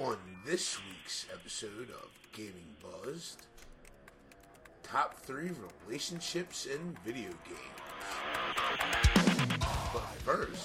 On this week's episode of Gaming Buzzed, top three relationships in video games. But first,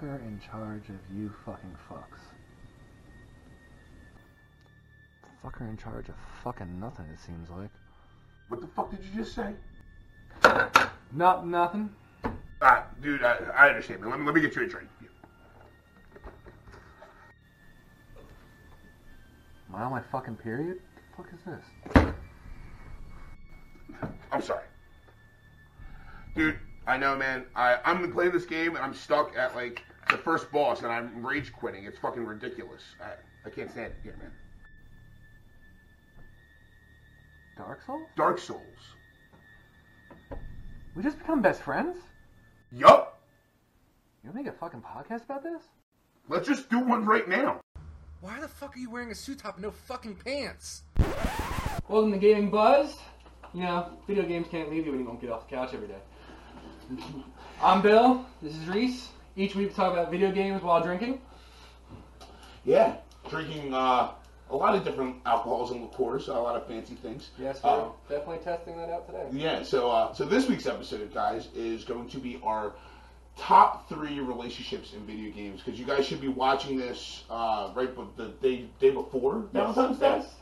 Fucker in charge of you fucking fucks. Fucker in charge of fucking nothing, it seems like. what the fuck did you just say? Not nothing. Ah, dude, I, I understand. Let me, let me get you a drink. Am I on my fucking period? What the fuck is this? I'm sorry. Dude, I know, man. I, I'm playing this game and I'm stuck at, like, the first boss and I'm rage quitting. It's fucking ridiculous. I, I can't stand it here, man. Dark Souls? Dark Souls. We just become best friends? Yup. You make a fucking podcast about this? Let's just do one right now. Why the fuck are you wearing a suit top and no fucking pants? Welcome to the Gaming Buzz. You know, video games can't leave you when you don't get off the couch every day. I'm Bill. This is Reese. Each week we talk about video games while drinking. Yeah, drinking uh, a lot of different alcohols and liqueurs, a lot of fancy things. Yes, Uh, we're definitely testing that out today. Yeah, so uh, so this week's episode, guys, is going to be our top three relationships in video games because you guys should be watching this uh, right the day day before Valentine's Day. Yes.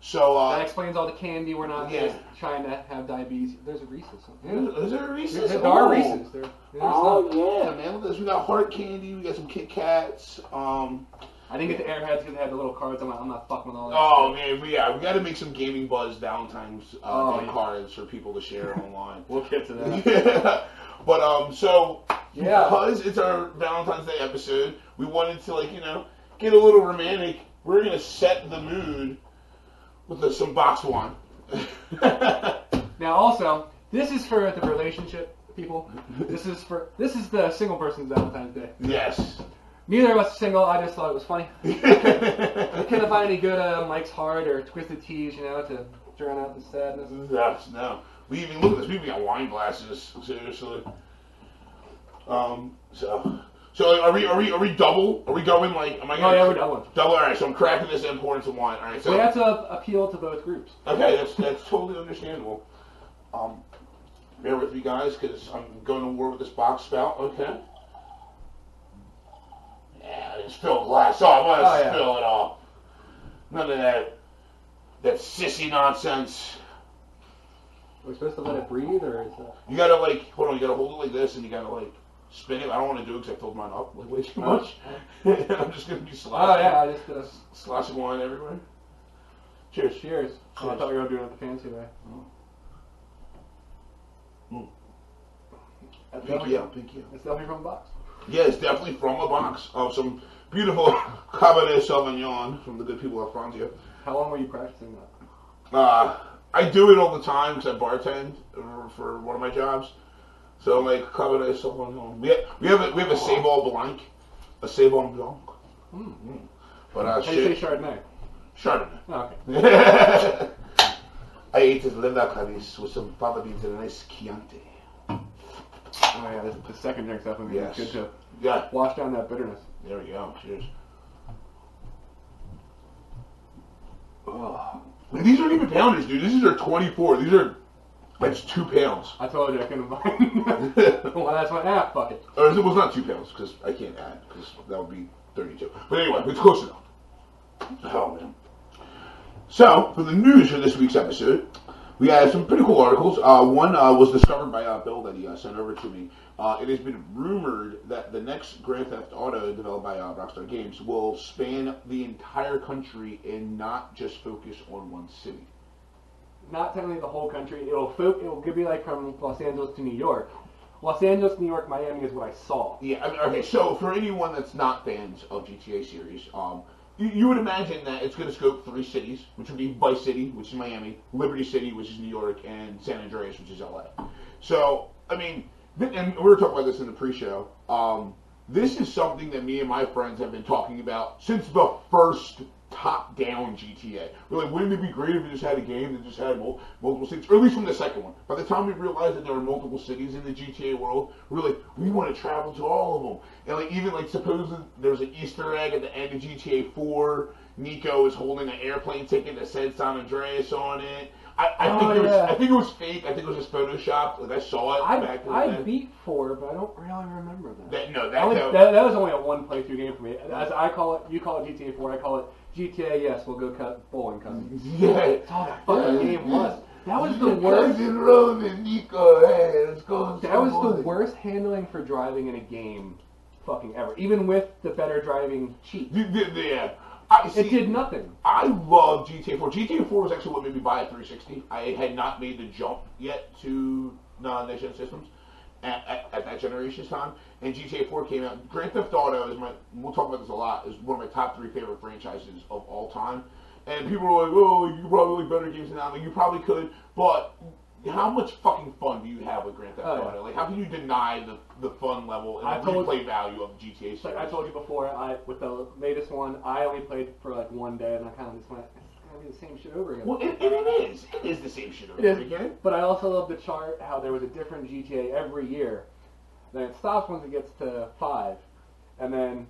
So That uh, explains all the candy. We're not Yeah. trying to have diabetes. There's a Reese's. Yeah. is there a Reese's? There, there are. Reese's. There, Oh some. yeah, man! Look at this. We got heart candy. We got some Kit Kats. Um, I didn't get the Airheads because they had the little cards. I'm, like, I'm not fucking with all that. oh man, we yeah, we got to make some gaming buzz Valentine's uh, Oh, yeah. cards for people to share online. We'll get to that. yeah. But um, so Yeah. because it's our Valentine's Day episode, we wanted to like you know get a little romantic. We're gonna set the mood with uh, some box wine. Now, also, this is for the relationship people. This is for this is the single person's Valentine's Day. yes. Neither of us are single. I just thought it was funny. I couldn't find any good uh, Mike's Hard or Twisted Teas, you know, to drown out the sadness. Yes, no. We even look at this. We even got wine glasses. Seriously. Um. So. So are we? Are we? Are we double? Are we going like? Am I? Oh Gonna, yeah, we're done. Double. All right. So I'm cracking this pouring some wine. All right. So. We have to appeal to both groups. Okay, that's that's totally understandable. Um, bear with me, guys, because I'm going to war with this box spout. Okay. Yeah, I just spill glass off. I'm gonna Oh, yeah. spill it all. None of that that sissy nonsense. Are we supposed to let it breathe, or is that? You gotta like hold on. You gotta hold it like this, and you gotta like spin it. I don't want to do it because I filled mine up like way too much. I'm just gonna be sloshing, Oh yeah, I just uh, sloshing wine everywhere. Cheers. cheers. Oh, I thought we were doing it the fancy way. Mm. That's Pinky out, pinky out. it's definitely from a box. Yeah, it's definitely from a box of some beautiful Cabernet Sauvignon from the good people at Franzia. How long were you practicing that? Uh, I do it all the time because I bartend uh, for one of my jobs. So like Cabernet Sauvignon. We have, we have a we have a Sauvignon Blanc, a Sauvignon Blanc. Mm. But uh, How do you say Chardonnay? Chardonnay. Oh, okay. I ate his Linda Clarice with some fava beans and a nice Chianti. Oh yeah, this, the second drink's definitely Yes. good to Yeah, wash down that bitterness. there we go. Cheers. Oh. These aren't even pounders, dude. These are 24. These are, that's two pounds. I told you I couldn't find. well, that's my ah, fuck it. Or it was not two pounds, because I can't add, because that would be 32. But anyway, it's close enough. Oh, man. So, for the news for this week's episode, we had some pretty cool articles. Uh, one uh, was discovered by uh, Bill that he uh, sent over to me. Uh, it has been rumored that the next Grand Theft Auto, developed by uh, Rockstar Games, will span the entire country and not just focus on one city. Not technically the whole country. It'll fo- it'll be like from Los Angeles to New York, Los Angeles, New York, Miami is what I saw. Yeah, I mean, okay, so for anyone that's not fans of GTA series, um, you, you would imagine that it's going to scope three cities, which would be Vice City, which is Miami, Liberty City, which is New York, and San Andreas, which is LA. So, I mean, and we were talking about this in the pre-show. Um, this is something that me and my friends have been talking about since the first top-down GTA. We're like, wouldn't it be great if we just had a game that just had mul- multiple cities, or at least from the second one? By the time we realized that there were multiple cities in the GTA world, we were like, we want to travel to all of them. And like, even like, suppose there's an Easter egg at the end of GTA 4. Niko is holding an airplane ticket that said San Andreas on it. I, I Oh, think it was, yeah. I think it was fake. I think it was just photoshopped. Like I saw it I back I day. beat four, but I don't really remember that. that, no, That that, was, that, that, was only a one playthrough game for me. As I call it, you call it GTA 4, I call it GTA. Yes, we'll go cut bowling, cousin. yeah. That's all that fucking game was. That was the worst. Roman, Niko, hey, let's go. That was the worst handling for driving in a game, fucking ever. Even with the better driving cheat, Yeah. I, see, it did nothing. I love GTA 4. GTA 4 was actually what made me buy a 360. I had not made the jump yet to non-next-gen systems at, at, at that generation's time. And GTA 4 came out. Grand Theft Auto is my, we'll talk about this a lot, is one of my top three favorite franchises of all time. And people were like, oh, you probably like better games than that. I'm like, you probably could, but how much fucking fun do you have with Grand Theft Oh, yeah. Auto? Like, how can you deny the, the fun level and I the replay value of GTA series? Like I told you before, I with the latest one, I only played for like one day, and I kind of just went, "It's gonna be the same shit over again." Well, and, and it is. It is the same shit over again. But I also love the chart how there was a different GTA every year. Then it stops once it gets to five, and then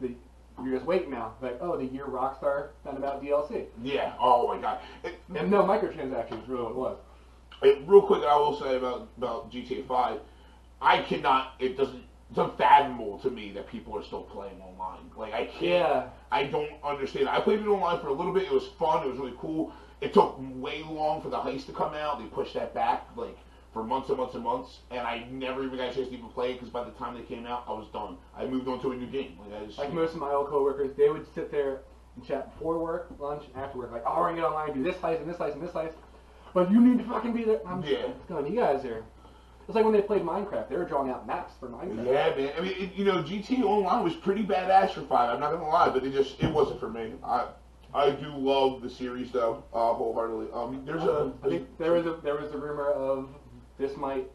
the you're just waiting now. Like, oh, the year Rockstar found about DLC, Yeah. Oh my god. It, and no microtransactions. Really, what it was. it- real quick, I will say about about GTA Five. I cannot. It doesn't. It's unfathomable to me that people are still playing online. Like I can't. Yeah. I don't understand. I played it online for a little bit. It was fun. It was really cool. It took way long for the heist to come out. They pushed that back like for months and months and months, and I never even got a chance to even play it because by the time they came out, I was done. I moved on to a new game. Like I just Like most of my old coworkers, they would sit there and chat before work, lunch, and after work. Like, oh, we're gonna get online, do this heist and this heist and this heist. But you need to fucking be there. I'm Yeah. just going, you guys are. It's like when they played Minecraft. They were drawing out maps for Minecraft. Yeah, man. I mean, it, you know, GT Online was pretty badass for five. I'm not gonna lie, but it just it wasn't for me. I I do love the series though, uh, wholeheartedly. Um, there's a I think there was a there was a rumor of this might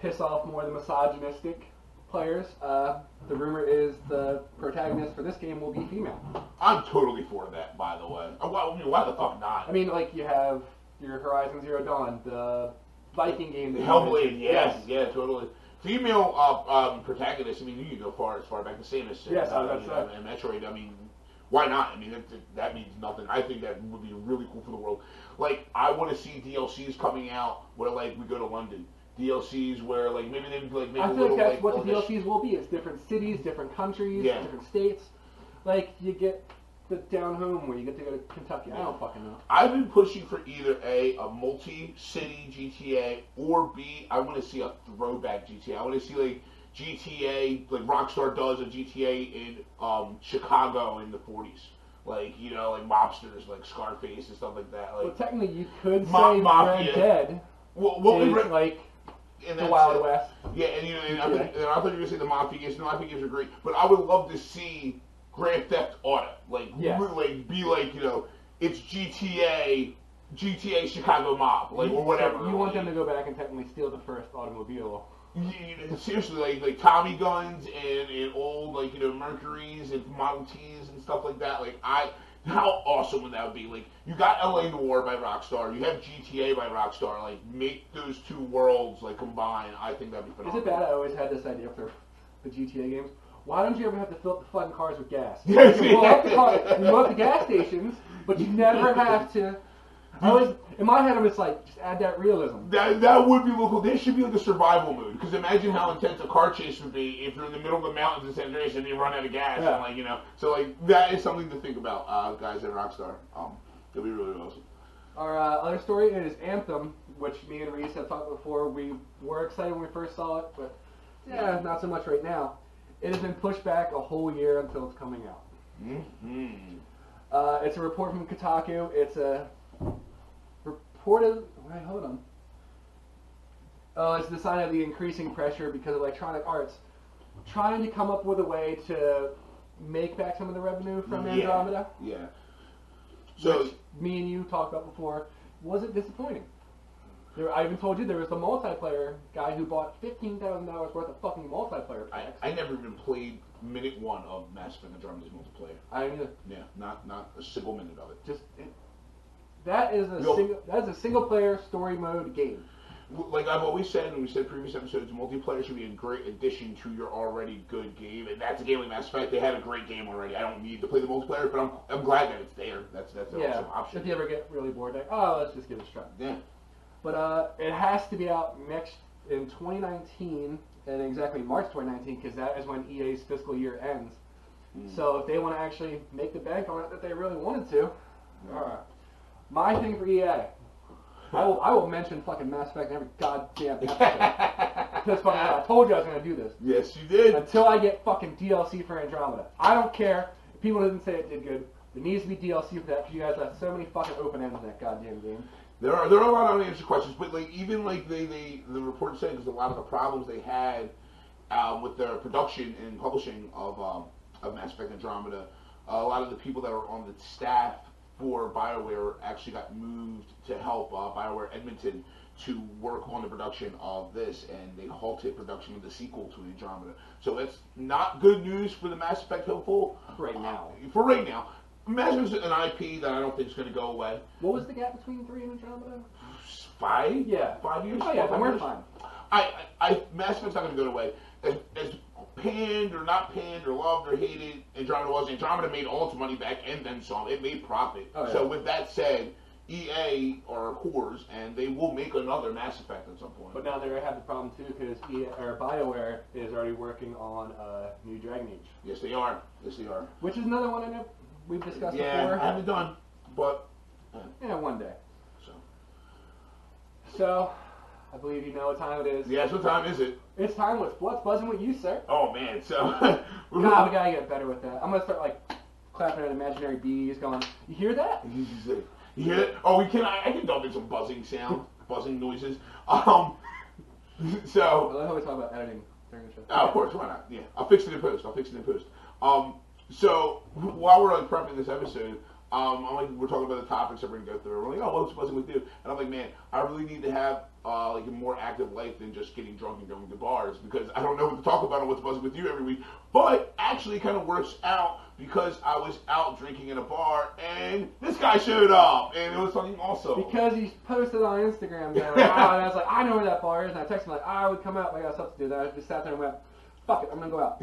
piss off more the misogynistic players. Uh, the rumor is the protagonist for this game will be female. I'm totally for that, by the way. Uh, Why, I mean, why the fuck not? I mean, like you have your Horizon Zero Dawn, the Viking game. That Hellblade, mentioned. yes, yeah, totally. Female uh, um, protagonist. I mean, you can go far as far back as Samus. Yes, uh, know, say. and Metroid. I mean, why not? I mean, that- that means nothing. I think that would be really cool for the world. Like, I want to see DLCs coming out where like we go to London. DLCs where like maybe they like make I a feel little like that's like what the DLCs will be. It's different cities, different countries, Yeah. different states. Like you get the down home where you get to go to Kentucky. I don't fucking know. I've been pushing for either A, a multi-city GTA, or B, I want to see a throwback GTA. I want to see like GTA, like Rockstar does a GTA in um, Chicago in the 40s. Like, you know, like mobsters, like Scarface and stuff like that. Well, Like, technically, you could Ma- say Mafia. Dead well, well, is and- like and the Wild it. West. Yeah, and you know, and I, thought, and I thought you were gonna say the Mafia games. The Mafia games are great, but I would love to see Grand Theft Auto, like, Yes. really, like, be like, you know, it's GTA, GTA Chicago Mob, like, or whatever. You want like, them to go back and technically steal the first automobile. You- seriously, like, like Tommy guns and, and old, like, you know, Mercuries and Model Ts and stuff like that. Like, I, how awesome would that be? Like, you got LA Noire by Rockstar, you have GTA by Rockstar. Like, make those two worlds like combine. I think that'd be Is it bad? I always had this idea for the GTA games. Why don't you ever have to fill up the fucking cars with gas? You fill up the, car, you fill up the gas stations, but you never have to. I always, in my head, I'm just like, just add that realism. That, that would be cool. There should be like a survival mode. Because imagine how intense a car chase would be if you're in the middle of the mountains in San Andreas and you run out of gas. Yeah. And like, you know. So, like, that is something to think about, uh, guys at Rockstar. Um, it'll be really awesome. Our uh, other story is Anthem, which me and Reese have talked before. We were excited when we first saw it, but yeah, not so much right now. It has been pushed back a whole year until it's coming out. Mm-hmm. Uh, it's a report from Kotaku. It's a reported. Wait, hold on. Oh, it's the sign of the increasing pressure because of Electronic Arts trying to come up with a way to make back some of the revenue from Yeah. Andromeda. Yeah. So which me and you talked about before, Was it disappointing. There, I even told you there was the multiplayer guy who bought fifteen thousand dollars worth of fucking multiplayer I, packs. I never even played minute one of Mass Effect Andromeda's multiplayer. I mean, Yeah, not not a single minute of it. just it, that is a Yo. single that is a single player story mode game. Like I've always said, and we said previous episodes, multiplayer should be a great addition to your already good game, and that's a game like Mass Effect. They had a great game already. I don't need to play the multiplayer, but I'm I'm glad that it's there. That's that's an yeah, awesome option. if you ever get really bored, like oh, let's just give it a try. Yeah. But uh, it has to be out next in 2019, and exactly March 2019, because that is when EA's fiscal year ends. Mm. So if they want to actually make the bank on it that they really wanted to, alright. My thing for EA, I will, I will mention fucking Mass Effect in every goddamn episode. That's fucking. I told you I was gonna do this yes, you did. until I get fucking DLC for Andromeda. I don't care. if People didn't say it did good. There needs to be DLC for that because you guys left so many fucking open ends in that goddamn game. There are there are a lot of unanswered questions, but like even like they, they the report said because a lot of the problems they had um, with their production and publishing of um, of Mass Effect Andromeda, a lot of the people that were on the staff for Bioware actually got moved to help uh, Bioware Edmonton to work on the production of this, and they halted production of the sequel to Andromeda. So it's not good news for the Mass Effect hopeful Right now. For right now, Mass Effect's an IP that I don't think is going to go away. What was the gap between three and Andromeda? Five? Yeah. Five years? Oh yeah, Four, then five years? fine. I, I, I Mass Effect's not going to go away. As, as panned or not panned or loved or hated Andromeda was, Andromeda made all its money back and then some. It made profit. Oh, yeah. So with that said, EA are whores, and they will make another Mass Effect at some point. But now they have the problem too because EA, or Bioware is already working on a new Dragon Age, yes, they are. Yes, they are. which is another one I know we've discussed Yeah, before. I haven't done, but uh, Yeah, one day. so. So, I believe you know what time it is. Yes, what time is it? It's time with what's buzzing with you, sir. Oh man, so God, we gotta get better with that. I'm gonna start like clapping at imaginary bees, going, "You hear that?" You hear that? Oh, we can. I, I can dump in some buzzing sound, buzzing noises. Um, so... I love how we talk about editing during the show. uh, of course, why not? Yeah, I'll fix it in post. I'll fix it in post. Um, so while we're like prepping this episode, um, I'm like we're talking about the topics that we're gonna go through. We're like, oh, what's buzzing with you? And I'm like, man, I really need to have uh, like a more active life than just getting drunk and going to bars because I don't know what to talk about on what's buzzing with you every week. But actually, kind of works out because I was out drinking in a bar and this guy showed up and it was something awesome. Because he posted on Instagram, "Ah," and I was like, "I know where that bar is," and I texted him like, "I would come out, but I got stuff to do." Then I just sat there and went, "Fuck it, I'm gonna go out."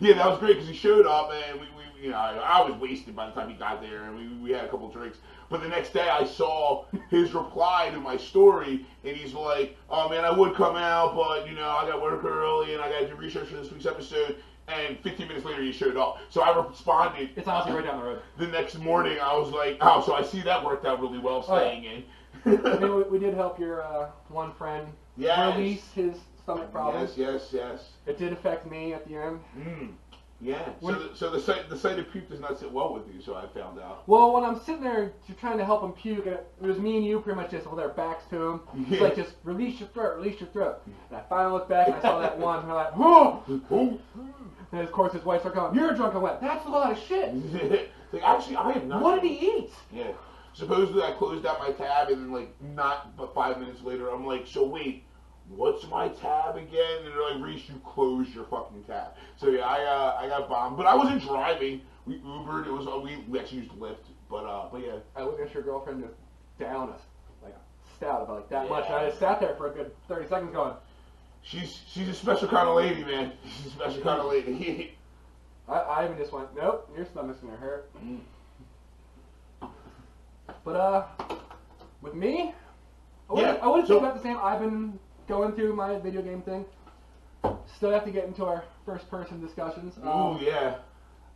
yeah, that was great because he showed up and we, we you know, I, I was wasted by the time he got there and we, we had a couple drinks. But the next day I saw his reply to my story and he's like, oh man, I would come out, but you know, I got work early and I got to do research for this week's episode. And 15 minutes later, he showed up. So I responded. It's honestly right down the road. The next morning, I was like, oh, so I see that worked out really well Oh, yeah. staying in. I mean, we, we did help your uh, one friend Yes. release his stomach problems. Yes, yes, yes. It did affect me at the end. Mm. Yeah. So, the, so the sight the sight of puke does not sit well with you. So I found out. Well, when I'm sitting there trying to help him puke, it was me and you pretty much just with our backs to him. It's Yeah. like, just release your throat, release your throat. And I finally looked back and I saw that one, and I'm like! Oh. And of course his wife started going, you're drunk. I went, that's a lot of shit. like actually, I am not. What did he eat? Yeah. Supposedly, I closed out my tab, and then like not but five minutes later, I'm like, so wait, what's my tab again? And they're like, Reese, you closed your fucking tab. So yeah, I uh, I got bombed, but I wasn't driving. We Ubered. It was uh, we we actually used Lyft, but uh, but yeah. I witnessed your girlfriend just down us, like stout about like that much. And I just sat there for a good 30 seconds going, She's she's a special kind of lady, man. She's a special kind of lady. I, I even just went, nope, your stomach's gonna hurt. Mm. But uh, with me, I would Yeah, I would so- about the same. I've been going through my video game thing. Still have to get into our first person discussions. Um, yeah.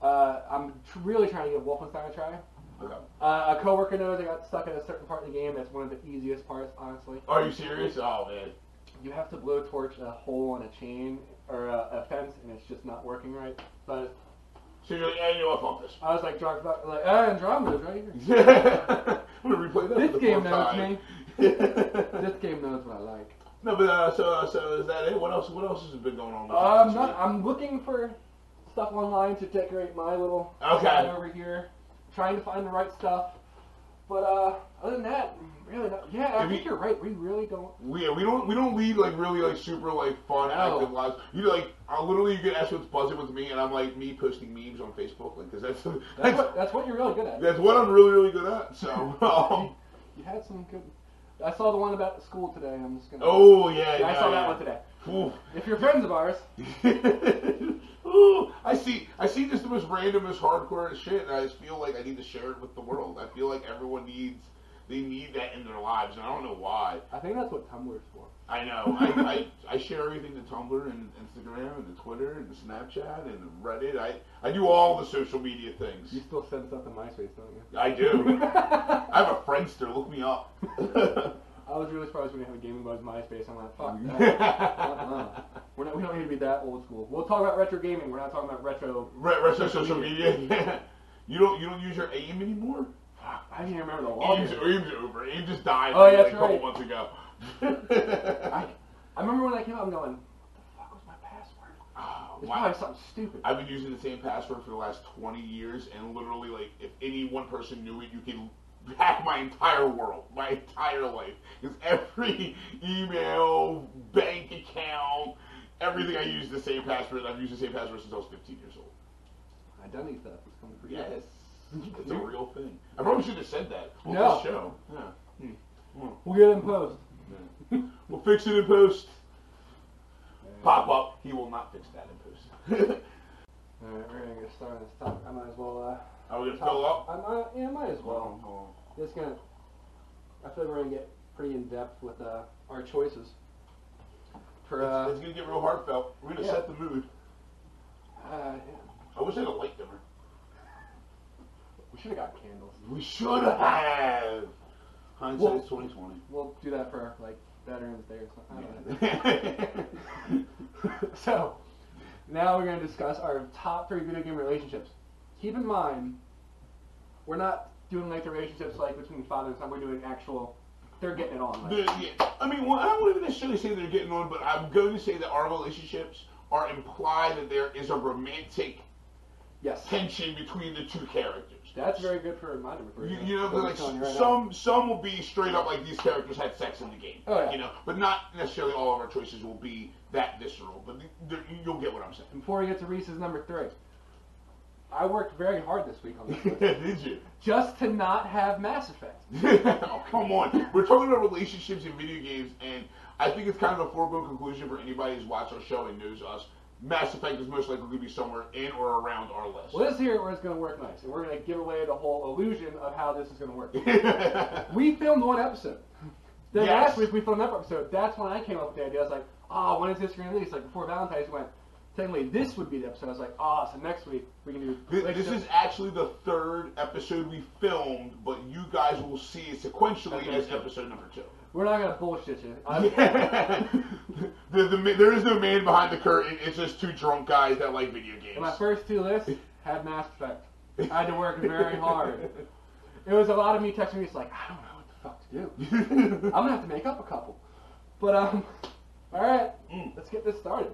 uh, I'm tr- really trying to give Wolfenstein a try. Okay. Uh, a coworker knows I got stuck at a certain part of the game. That's one of the easiest parts, honestly. Are you serious? Oh man. You have to blowtorch a hole in a chain or a, a fence, and it's just not working right. But So you're like, hey, you know what? This. I was like drunk, like, ah, Andromeda's right here. I'm gonna replay that. This game knows time. me. This game knows what I like. No, but uh, so uh, so is that it? What else? What else has been going on? you Um, not, week? I'm looking for stuff online to decorate my little Okay. over here. Trying to find the right stuff. But uh, other than that, really not. Yeah, I think you, are right. We really don't. We we don't we don't lead like really like super like fun No. active lives. You like I literally you get asked what's buzzing with me, and I'm like me posting memes on Facebook, like because that's That's that's, what that's what you're really good at. that's what I'm really really good at. So um, You had some good. I saw the one about the school today. I'm just gonna. oh yeah, I yeah, saw that one today. Ooh. If you're friends of ours, Ooh, I see. I see just the most randomest hardcore shit, and I just feel like I need to share it with the world. I feel like everyone needs, they need that in their lives, and I don't know why. I think that's what Tumblr's for. I know. I, I, I share everything to Tumblr and Instagram and the Twitter and to Snapchat and Reddit. I, I do all the social media things. You still send stuff to MySpace, don't you? I do. I have a Friendster. Look me up. I was really surprised when you have a Gaming Buzz MySpace. I'm like, fuck that. We're not, we don't need to be that old school. We'll talk about retro gaming. We're not talking about retro. Re- retro social media. Yeah. You don't you don't use your AIM anymore? Fuck, I can't remember the AIM's, login. AIM's over. AIM just died Oh, like, yeah, a that's couple right. months ago. I, I remember when that came out. I'm going, what the fuck was my password? Oh, It's wow. probably something stupid. I've been using the same password for the last 20 years, and literally, like, if any one person knew it, you could hack my entire world, my entire life. Because every email, bank account, everything I use the same password. I've used the same password since I was 15 years old. Identity theft is coming for you. Yes, it's a real thing. I probably should have said that on No. this show. Yeah. Hmm. We'll get it in post. We'll fix it in post. Pop up. He will not fix that in post. Alright, we're gonna get started on this topic. I might as well. Are we gonna Uh, fill up? I might, yeah, I might as well. Well, Just gonna. I feel like we're gonna get pretty in depth with uh, our choices. For it's, uh, it's gonna get real heartfelt. We're gonna yeah. set the mood. uh, yeah. I wish I had a light dimmer. we should have got candles. We should have. Hindsight's Well- twenty twenty. We'll do that for like Veterans Day or something. I don't so now we're gonna discuss our top three video game relationships. Keep in mind, we're not doing like the relationships like between father and son. We're doing actual. They're getting it on. Like, yeah, I mean, well, I don't even necessarily say they're getting on, but I'm going to say that our relationships are implied that there is a romantic yes, tension between the two characters. That's very good for my number three. You, you know, like right now. some some will be straight up like these characters had sex in the game. Oh, yeah. You know, but not necessarily all of our choices will be that visceral. But th- you'll get what I'm saying. Before we get to Reese's number three, I worked very hard this week on this Did you? just to not have Mass Effect. oh, come on. We're talking about relationships in video games, and I think it's kind of a foregone conclusion for anybody who's watched our show and knows us. Mass Effect is most likely to be somewhere in or around our list. Well, this here where it's going to work nice, and we're going to give away the whole illusion of how this is going to work. We filmed one episode. Then Yes. last week we filmed that episode. That's when I came up with the idea. I was like, oh, when is this going to release? Like before Valentine's, we went, technically this would be the episode. I was like, oh, so next week we can do. Th- This is actually the third episode we filmed, but you guys will see it sequentially Okay. as episode number two. We're not going to bullshit you. I, the, the, there is no man behind the curtain. It's just two drunk guys that like video games. my first two lists had Mass Effect. I had to work very hard. It was a lot of me texting me. It's like I don't know what the fuck to do. I'm gonna have to make up a couple. But um, all right, Mm. let's get this started.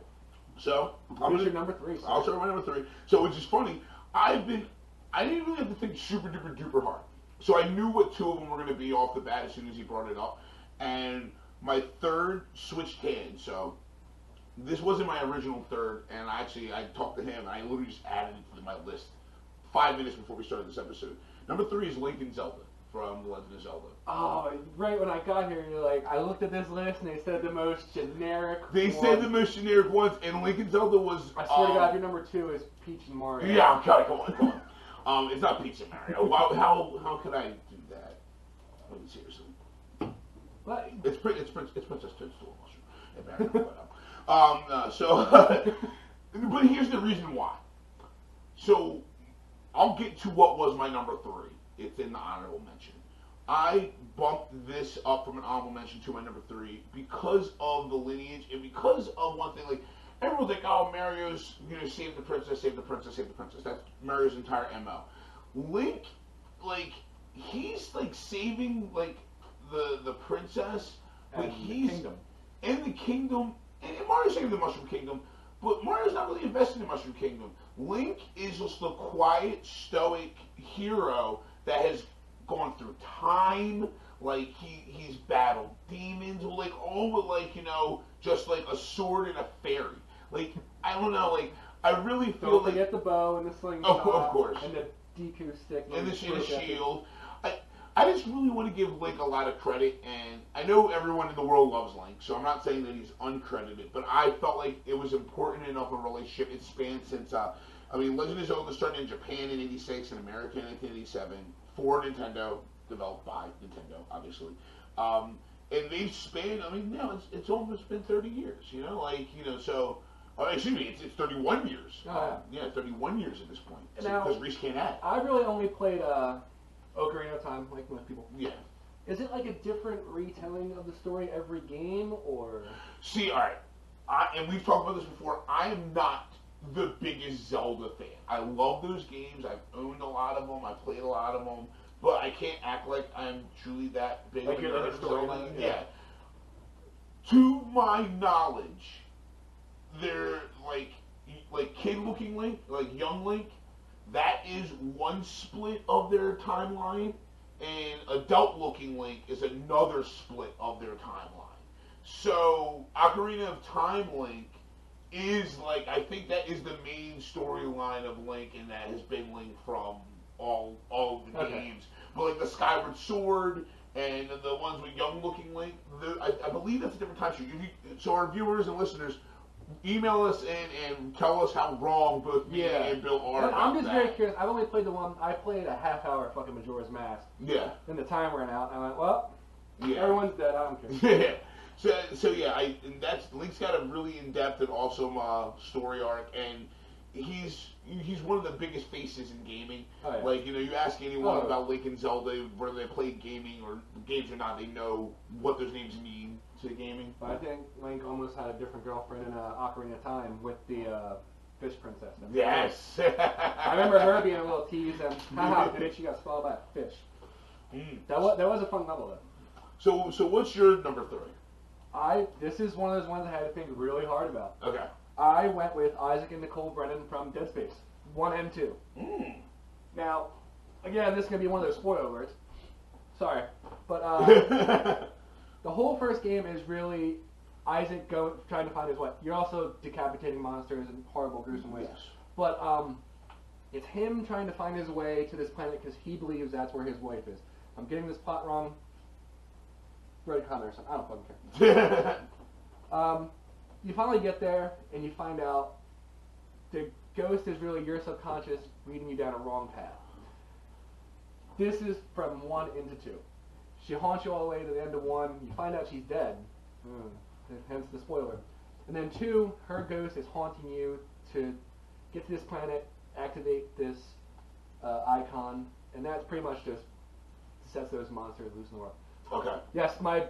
so I'm gonna, your number three? sir? I'll start with my number three. So which is funny. I've been I didn't really have to think super duper duper hard. So I knew what two of them were going to be off the bat as soon as he brought it up, and my third switched hands. So this wasn't my original third, and I actually I talked to him and I literally just added it to my list five minutes before we started this episode. Number three is Link and Zelda from The Legend of Zelda. Oh, right when I got here, you're like, I looked at this list and they said the most generic. They one. said the most generic ones, and Link and Zelda was. I swear to um, God, your number two is Peach and Mario. Yeah, okay, come on, come on. Um, it's not Pizza Mario. How how how could I do that? I mean, seriously, But it's it's Prin- it's Princess Toadstool um, uh, so, but here's the reason why. So, I'll get to what was my number three. It's in the honorable mention. I bumped this up from an honorable mention to my number three because of the lineage and because of one thing. Like everyone think, oh, Mario's you know save the princess, save the princess, save the princess. That's Mario's entire mo. Link, like he's like saving like the the princess, and the he's kingdom. in the kingdom, and Mario's saving the Mushroom Kingdom, but Mario's not really invested in the Mushroom Kingdom. Link is just the quiet, stoic hero that has gone through time. Like he he's battled demons, like all with like you know just like a sword and a fairy. Like I don't know, like I really feel Don't like forget the bow and the slingshot. Of- of course. And the Deku stick. and the Break shield. I just really want to give Link a lot of credit, and I know everyone in the world loves Link, so I'm not saying that he's uncredited, but I felt like it was important enough a relationship. It spanned since uh, I mean, Legend of Zelda started in Japan in '86 and America in 1987 for Nintendo, developed by Nintendo, obviously. Um, and they've spanned. I mean, now it's it's almost been 30 years. You know, like you know, so. Oh, excuse me, it's, it's 31 years. Oh, yeah. Um, yeah, 31 years at this point. Because Reese can't add. I really only played uh, Ocarina of Time, like most people. Yeah. Is it like a different retelling of the story every game, or See, all right, I, and we've talked about this before. I am not the biggest Zelda fan. I love those games. I've owned a lot of them. I played a lot of them, but I can't act like I'm truly that big Like of a you're like a of story Zelda. Yeah. yeah. To my knowledge, they're like like kid looking Link, like young Link. That is one split of their timeline, and adult looking Link is another split of their timeline. So Ocarina of Time Link is like I think that is the main storyline of Link, and that has been Link from all all the Okay. games. But like the Skyward Sword and the ones with young looking Link, the, I, I believe that's a different time. You, so our viewers and listeners, email us and, and tell us how wrong both me Yeah. and Bill are. And I'm just that. very curious. I've only played the one. I played a half hour of fucking Majora's Mask. Yeah, Then the time ran out. And I went, well, yeah. everyone's dead. I don't care. Yeah. So, so yeah, I and that's Link's got a really in depth and awesome uh, story arc, and he's he's one of the biggest faces in gaming. Oh, yeah. Like you know, you ask anyone Oh. about Link and Zelda, whether they played gaming or games or not, they know what those names mean to gaming. But I think Link almost had a different girlfriend in uh, Ocarina of Time with the uh, fish princess. Yes. I remember her being a little tease and, haha, bitch, you got swallowed by a fish. Mm. That was, that was a fun level, though. So, so what's your number three? I This is one of those ones I had to think really hard about. Okay. I went with Isaac and Nicole Brennan from Dead Space 1 and 2. Mm. Now, again, this is going to be one of those spoiler alerts. Sorry. But uh, the whole first game is really Isaac go, trying to find his wife. You're also decapitating monsters in horrible, gruesome ways. yes. But um, it's him trying to find his way to this planet because he believes that's where his wife is. I'm getting this plot wrong. A comment or something. I don't fucking care. Um, you finally get there and you find out the ghost is really your subconscious leading you down a wrong path. This is from one into two. She haunts you all the way to the end of one. You find out she's dead. Hmm. Hence the spoiler. And then two, her ghost is haunting you to get to this planet, activate this uh, icon, and that's pretty much just sets those monsters loose in the world. okay. Yes, my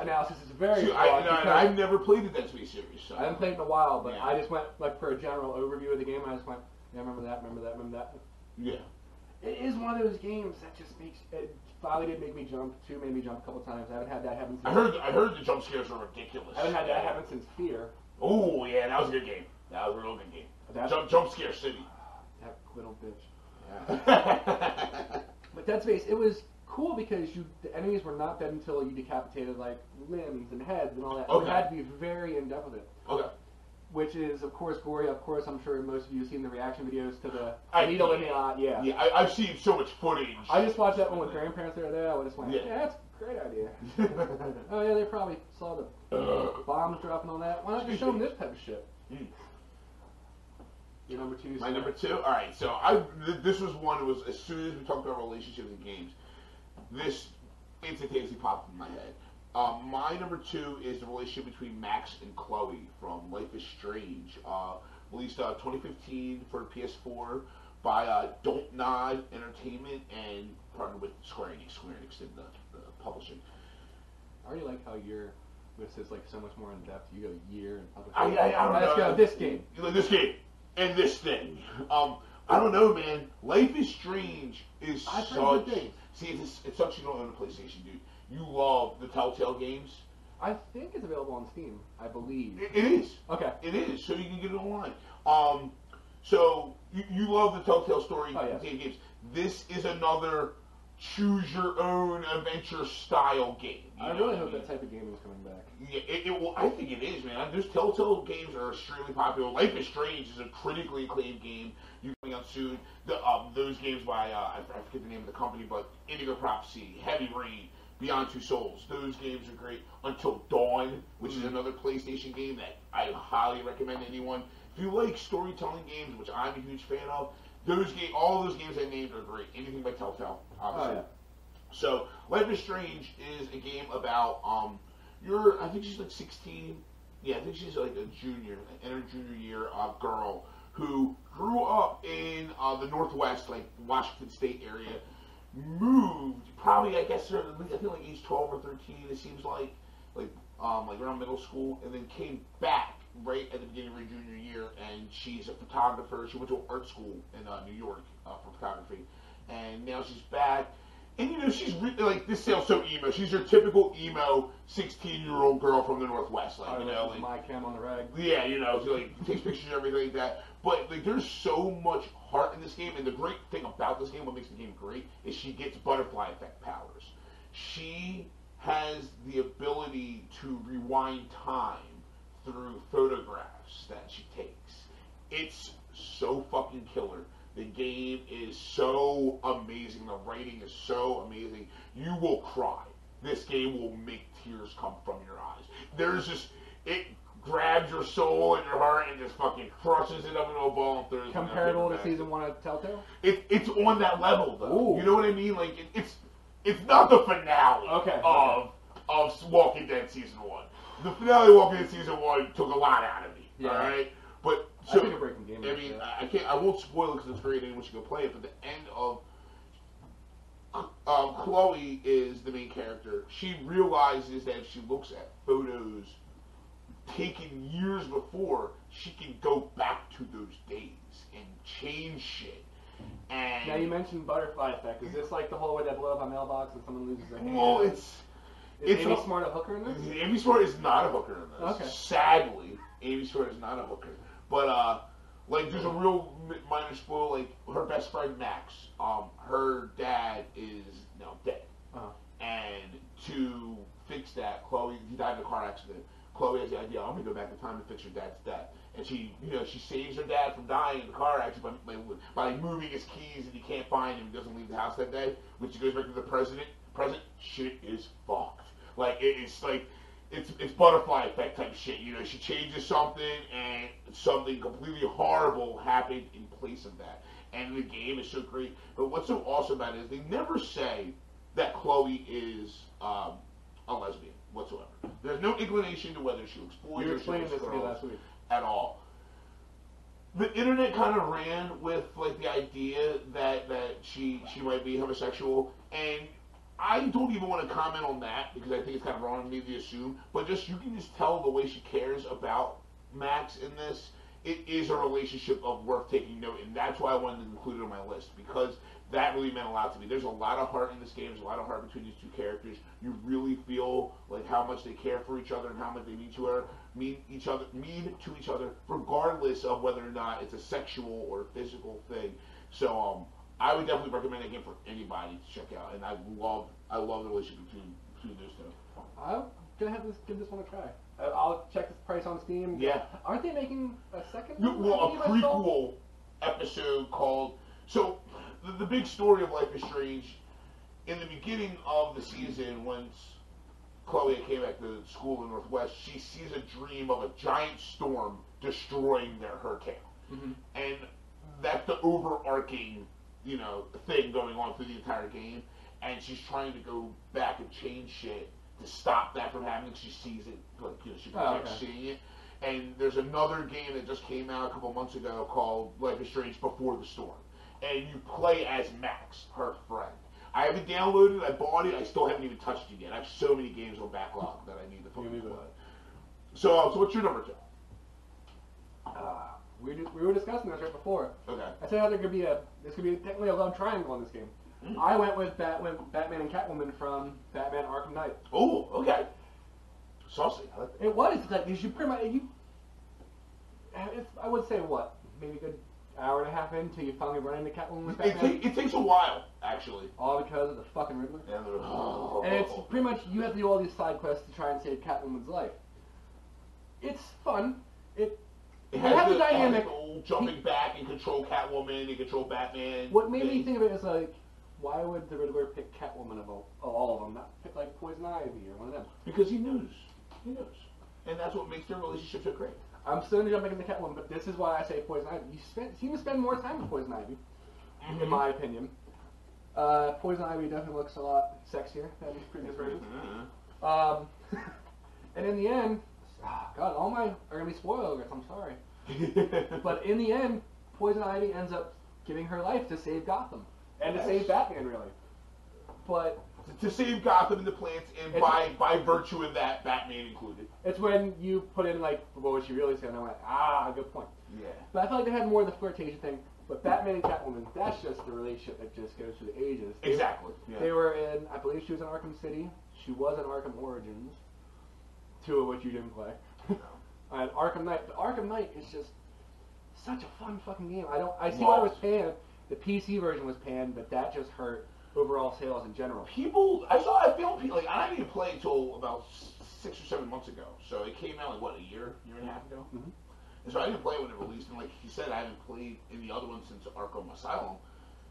analysis is very broad I, because I've never played the Space series. So. I haven't played in a while, but Yeah. I just went like for a general overview of the game. I just went, yeah, remember that, remember that, remember that. Yeah. It is one of those games that just makes it. Finally, did make me jump. Two made me jump a couple times. I haven't had that happen. Since, I heard. I heard the jump scares were ridiculous. I haven't had that happen since Fear. Oh yeah, that was a good game. That was a real good game. That, Jump, jump scare city. that little bitch. yeah. But Dead Space, it was cool because you the enemies were not dead until you decapitated like limbs and heads and all that. Okay. You had to be very in depth with it. okay. Which is, of course, gory. Of course, I'm sure most of you have seen the reaction videos to the I- needle in the eye. Yeah. Yeah, I, I've seen so much footage. I just watched that one with grandparents that were there. I was just went, Yeah. yeah, that's a great idea. oh yeah, they probably saw the Uh, bombs dropping on that. Why not just show them this type of shit? Mm. Your number two. My number two. All right, so I th- this was one. It was as soon as we talked about relationships and games, this instantaneously popped in my head. Um, my number two is the relationship between Max and Chloe from Life is Strange, uh, released uh, 2015 for PS4 by uh, Don't Nod Entertainment and partnered with Square Enix. Square Enix did the, the publishing. I already like how your list is like so much more in depth. You go year and public. I, I, I don't Let's know. go. This game. You know, this game and this thing. Um, I don't know, man. Life is Strange is I've such. See, it's, it's such you don't own a PlayStation, dude. You love the Telltale games. I think it's available on Steam. I believe. It, it is. Okay. It is. So you can get it online. Um, so you, you love the Telltale story Oh, yeah. games. This is another choose your own adventure style game. I really hope mean? that type of game is coming back. Yeah, it, it will. I think it is, man. Those Telltale games are extremely popular. Life is Strange is a critically acclaimed game. You coming out soon. The, um, those games by uh, I, I forget the name of the company, but Indigo Prophecy, Heavy Rain, Beyond Two Souls. Those games are great. Until Dawn, which is another PlayStation game that I highly recommend to anyone. If you like storytelling games, which I'm a huge fan of, those game, all those games I named are great. Anything by Telltale, obviously. Oh, yeah. So, Life is Strange is a game about um, you're. I think she's like 16. Yeah, I think she's like a junior, in her junior year, uh, girl who grew up in uh, the Northwest, like Washington State area. Moved probably, I guess, I think like age 12 or 13. It seems like, like, um, like around middle school, and then came back right at the beginning of her junior year. And she's a photographer. She went to art school in uh, New York uh, for photography, and now she's back. And you know, she's re- like this sounds so emo. She's your typical emo sixteen-year-old girl from the Northwest, like you know, like, my cam on the rag. yeah, you know, she like takes pictures and everything like that. But like, there's so much heart in this game, and the great thing about this game, what makes the game great, is she gets butterfly effect powers. She has the ability to rewind time through photographs that she takes. It's so fucking killer. The game is so amazing. The writing is so amazing. You will cry. This game will make tears come from your eyes. There's just it grabs your soul and your heart and just fucking crushes it up into a ball and throws it in a Comparable to season one of Telltale. It, it's on that level though. Ooh. You know what I mean? Like it, it's it's not the finale Okay, of of Walking Dead season one. The finale of Walking Dead season one took a lot out of me. Yeah. All right, but I so breaking game. I mean, that. I I can't. I won't spoil it because it's great. Anyone should go play it. But the end of um, Chloe is the main character. She realizes that if she looks at photos taken years before, she can go back to those days and change shit. And Now you mentioned butterfly effect. Is this like the whole way they blow up a mailbox and someone loses a hand? well, it's is it's Amy a- Smart a hooker in this? Amy Smart is not a hooker in this. Okay. Sadly, Amy Smart is not a hooker. But uh, like, there's a real mi- minor spoil. Like, her best friend Max, um, her dad is now dead, Uh-huh. and to fix that, Chloe he died in a car accident. Chloe has the idea, I'm gonna go back in time to fix her dad's death. And she, you know, she saves her dad from dying in the car accident by, by, by moving his keys and he can't find him. He doesn't leave the house that day. When she goes back to the president, present, shit is fucked. Like it, it's like it's it's butterfly effect type shit. You know, she changes something and something completely horrible happened in place of that. And the game is so great. But what's so awesome about it is they never say that Chloe is um, a lesbian whatsoever. There's no inclination to whether she looks boys or she looks girls at all. The internet kind of ran with like the idea that that she she might be homosexual, and I don't even want to comment on that because I think it's kind of wrong of me to assume. But just you can just tell the way she cares about Max in this. It is a relationship of worth taking note, and that's why I wanted to include it on my list because that really meant a lot to me. There's a lot of heart in this game. There's a lot of heart between these two characters. You really feel like how much they care for each other and how much they mean to her, mean each other, mean to each other, regardless of whether or not it's a sexual or physical thing. So, um, I would definitely recommend that game for anybody to check out. And I love, I love the relationship between between those two. I'm gonna have this give this one a try. I'll check the price on Steam. Yeah. Aren't they making a second? No, well, a believe I saw? prequel episode called. So, the, the big story of Life is Strange, in the beginning of the season, once Chloe came back to school in Northwest, she sees a dream of a giant storm destroying their her town, Mhm. and that's the overarching, you know, thing going on through the entire game. And she's trying to go back and change shit to stop that from happening. She sees it, like you know, she Oh, okay. seeing it. And there's another game that just came out a couple months ago called Life is Strange Before the Storm. And you play as Max, her friend. I have it downloaded, it, I bought it, I still haven't even touched it yet. I have so many games on backlog that I need to fucking play. So, uh, so what's your number two? Uh, we, did- we were discussing this right before. Okay. I said how there could be a this could be technically a love triangle in this game. Mm. I went with Batman, Batman and Catwoman from Batman Arkham Knight. Oh, okay. Saucy. I like that. It was like you should pretty much you. It's, I would say what maybe a good hour and a half in until you finally run into Catwoman with It, Batman. ta- it takes a while, actually. all because of the fucking Riddler. They're- oh. And it's pretty much you have to do all these side quests to try and save Catwoman's life. It's fun. It It They has have the, dynamic- it has the jumping back and control Catwoman and control Batman. what made me thing. think of it is like, why would the Riddler pick Catwoman of all, of all of them, not pick like Poison Ivy or one of them? because he knows, he knows, and that's what makes their relationship so great. I'm still gonna jump into Catwoman, but this is why I say Poison Ivy. You spend, seem to spend more time with Poison Ivy, Mm-hmm. in my opinion. Uh, Poison Ivy definitely looks a lot sexier than previous versions. Mhm. Um, and in the end, ah, God, all my are gonna be spoilers. I'm sorry. But in the end, Poison Ivy ends up giving her life to save Gotham and to Yes. save Batman, really. But to save Gotham and the plants, and It's- by by virtue of that, Batman included. it's when you put in like, what was she really saying? And I went, ah, good point. Yeah. But I feel like they had more of the flirtation thing. But Batman and Catwoman, that's just the relationship that just goes through the ages. They- Exactly. Yeah. They were in, I believe she was in Arkham City. She was in Arkham Origins, two of which you didn't play. and Arkham Knight, but Arkham Knight is just such a fun fucking game. I don't, I see why it was panned. The PC version was panned, but that just hurt overall sales in general. people, I saw, I feel people like I didn't even play until about six or seven months ago. So it came out like what a year, year and a half ago. Mhm. And so I didn't play when it released. And like he said, I haven't played in the other one since Arkham Asylum.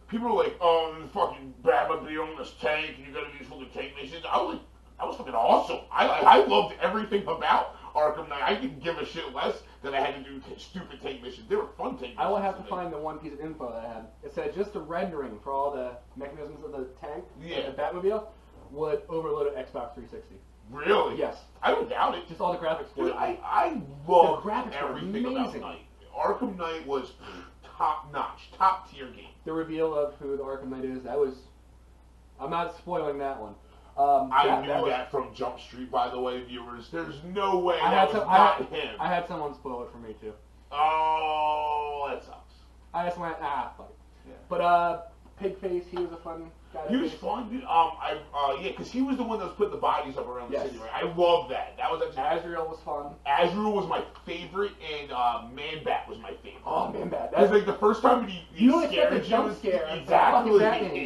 People were like, "Oh, this fucking Baba Batmobile on this tank, and you got to use fucking tank missions." I was like, "That was fucking awesome." I I loved everything about Arkham Knight. I didn't give a shit less that I had to do t- stupid tank missions. They were fun tank missions. I will have to me. find the one piece of info that I had. It said just the rendering for all the mechanisms of the tank Yeah. and the Batmobile would overload an Xbox 360. Really? Yes, I don't doubt it. just all the graphics for Dude, it. I, I love The graphics were everything about. Knight. Arkham Knight was top notch, top tier game. the reveal of who the Arkham Knight is, that was. I'm not spoiling that one. Um, I that, knew that that, from Jump Street, by the way, viewers. There's no way I that had was some. I not had, him. I had someone spoil it for me too. oh, that sucks. I just went ah fuck. it. Yeah. But uh, Pigface, he was a fun guy. He was face. fun, dude. Um, I, uh, yeah, because he was the one that was putting the bodies up around the Yes. city. Right? I love that. That was actually. Azrael was fun. Azrael was my favorite, and uh, Man Bat was my favorite. Oh man, bad. Because That's like the first time he, he You scared you, jump was- scare. Exactly,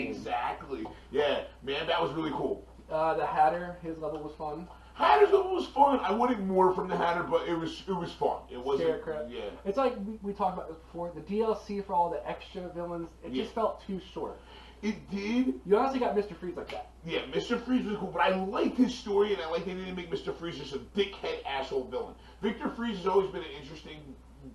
exactly. Yeah, man, that was really cool. Uh, the Hatter. His level was fun. Hatter's level was fun. I wanted more from the Hatter, but it was it was fun. It wasn't. Scarecrow. Yeah, It's like we, we talked about this before. The DLC for all the extra villains, it Yeah. just felt too short. it did. You honestly got Mr. Freeze like that. Yeah, Mr. Freeze was cool, but I liked his story, and I liked they didn't make Mr. Freeze just a dickhead asshole villain. Victor Freeze has always been an interesting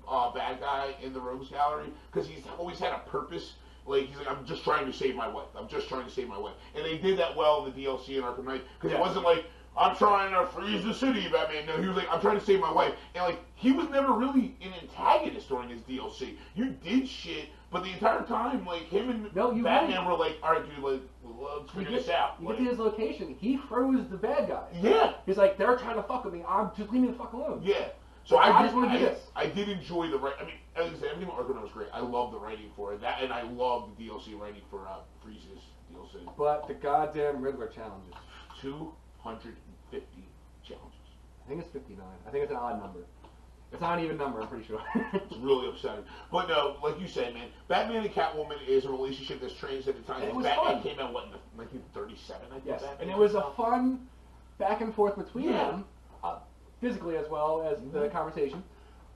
uh, bad guy in the Rogues Gallery because he's always had a purpose. Like he's like, I'm just trying to save my wife. I'm just trying to save my wife, and they did that well in the DLC in Arkham Knight because Yeah. it wasn't like I'm trying to freeze the city, Batman. No, he was like, I'm trying to save my wife, and like he was never really an antagonist during his DLC. You did shit, but the entire time, like him and No, you Batman really- were like, all right, dude, like let's figure get, this out. you Like, get to his location. He froze the bad guys. yeah, He's like, they're trying to fuck with me. I'm just leave me the fuck alone. yeah. So I, just wanna do this. I did enjoy the right. I mean, as I said, everything Arkham was great. I love the writing for it. That, and I love the DLC writing for uh, Freeze's DLC. But the goddamn Riddler challenges. Two hundred and fifty challenges. I think it's 59. I think it's an odd number. It's not an even number. I'm pretty sure. It's really upsetting. But no, like you said, man, Batman and Catwoman is a relationship that's changed at the time. It was Batman fun. came out what in 1937, I guess. yes, and it was a fun back and forth between Yeah. them, physically as well as the Mhm. conversation.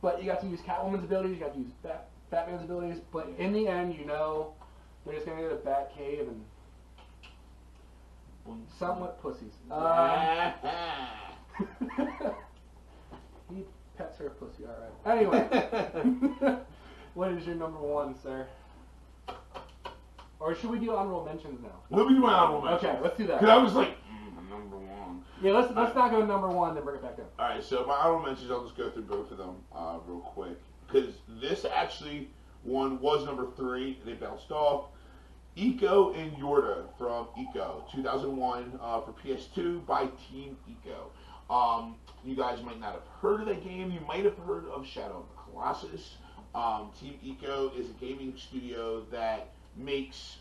But you got to use Catwoman's abilities. You got to use Bat- Batman's abilities. But in the end, you know, they're just gonna go to Bat Cave and somewhat pussies. Um, he pets her pussy. All right. Anyway, what is your number one, sir? Or should we do honorable mentions now? Let me do my honorable mention. Okay, let's do that. Because I was like, number one. Yeah, let's let's not go number one, then bring it back up. All right, so my honorable mentions, I'll just go through both of them uh, real quick because this actually one was number three. They bounced off. Ico and Yorda from Ico, 2001 uh, for PS2 by Team Ico. Um, you guys might not have heard of that game. You might have heard of Shadow of the Colossus. Um, Team Ico is a gaming studio that makes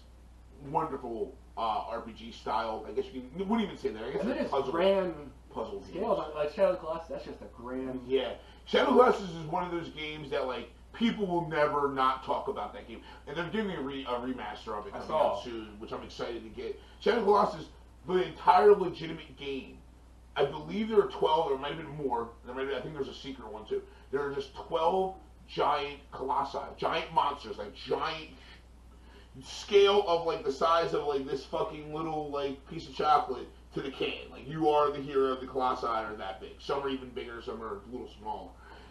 wonderful uh, RPG style. I guess you, can, you wouldn't even say that. I guess And it is puzzle. ran puzzle Scales games. like Shadow of Colossus. That's just a grand. Yeah, Shadow Colossus is one of those games that like people will never not talk about that game, and they're giving a, re- a remaster of it coming out soon, which I'm excited to get. Shadow Colossus, the entire legitimate game. I believe there are 12, there might have been more. There might be, I think there's a secret one too. There are just 12 giant colossi, giant monsters, like giant scale of like the size of like this fucking little like piece of chocolate to the can. Like you are the hero, of the colossi are that big. Some are even bigger, some are a little smaller.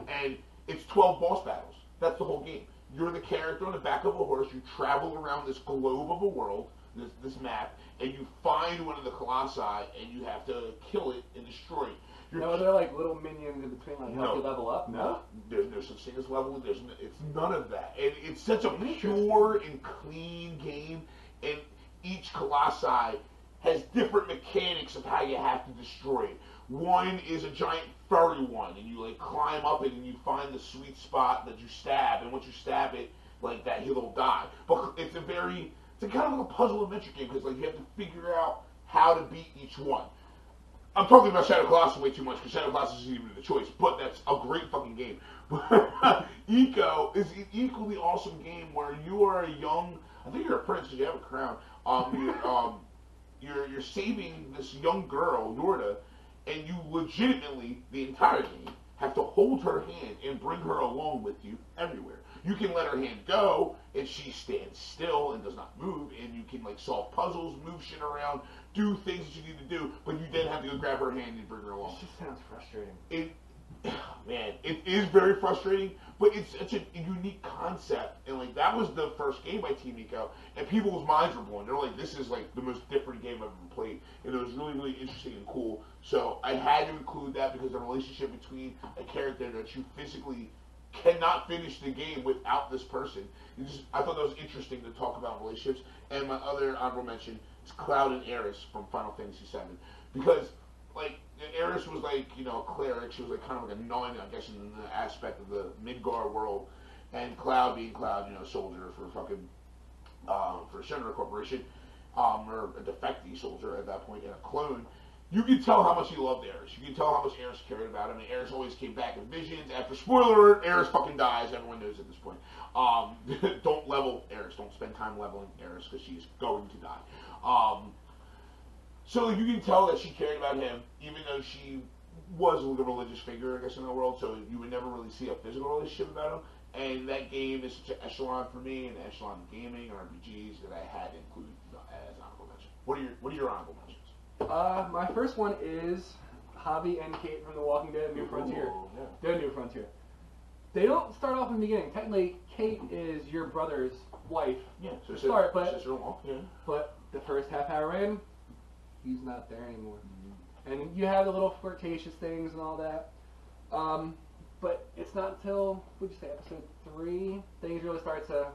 And it's 12 boss battles. That's the whole game. You're the character on the back of a horse. You travel around this globe of a world, this, this map, and you find one of the colossi and you have to kill it and destroy it. No, they're like little minions in between, like help No. you level up. no, there's no such thing as level. There's n it's none of that, and it's such a pure and clean game. And each colossi has different mechanics of how you have to destroy it. One is a giant furry one, and you like climb up it, and you find the sweet spot that you stab, and once you stab it, like that, he'll die. But it's a very, it's a kind of like a puzzle adventure game because like you have to figure out how to beat each one. I'm talking about Shadow Colossus way too much because Shadow Colossus isn't even the choice, but that's a great fucking game. Ico is an equally awesome game where you are a young, I think you're a prince because you have a crown. Um, you're, um, you're you're saving this young girl, Yorda, and you legitimately the entire game have to hold her hand and bring her along with you everywhere. You can let her hand go, and she stands still and does not move, and you can like solve puzzles, move shit around, do things that you need to do, but you then have to go grab her hand and bring her along. This just sounds frustrating. It, man, it is very frustrating, but it's such a unique concept, and like that was the first game by Team Ico, and people's minds were blown. They're like, "This is like the most different game I've ever played," and it was really, really interesting and cool. So I had to include that because the relationship between a character that you physically cannot finish the game without this person. Just, I thought that was interesting to talk about relationships. And my other honorable mention is Cloud and Aeris from Final Fantasy VII, because like Aeris was like you know a cleric. She was like kind of like a nun, I guess, in the aspect of the Midgar world, and Cloud being Cloud, you know, soldier for fucking um, for Shinra Corporation, um, or a defectee soldier at that point, and a clone. You can tell how much he loved Aeris. You can tell how much Aeris cared about him. And Aeris always came back in visions. After spoiler alert, Aeris fucking dies. Everyone knows at this point. Um, don't level Aeris. Don't spend time leveling Aeris because she's going to die. Um, so you can tell that she cared about him, even though she was a religious figure, I guess, in the world. So you would never really see a physical relationship about him. And that game is such an echelon for me, and echelon gaming or RPGs that I had to include as honorable mention. What are your What are your honorable mentions? Uh, my first one is Javi and Kate from The Walking Dead: New Frontier. Yeah. They're New Frontier. They don't start off in the beginning. Technically, Kate is your brother's wife, Yeah, so Start, but- sister-in-law, yeah. but the first half hour in, he's not there anymore. And you have the little flirtatious things and all that. Um, but it's not until, would you say, episode three, things really start to.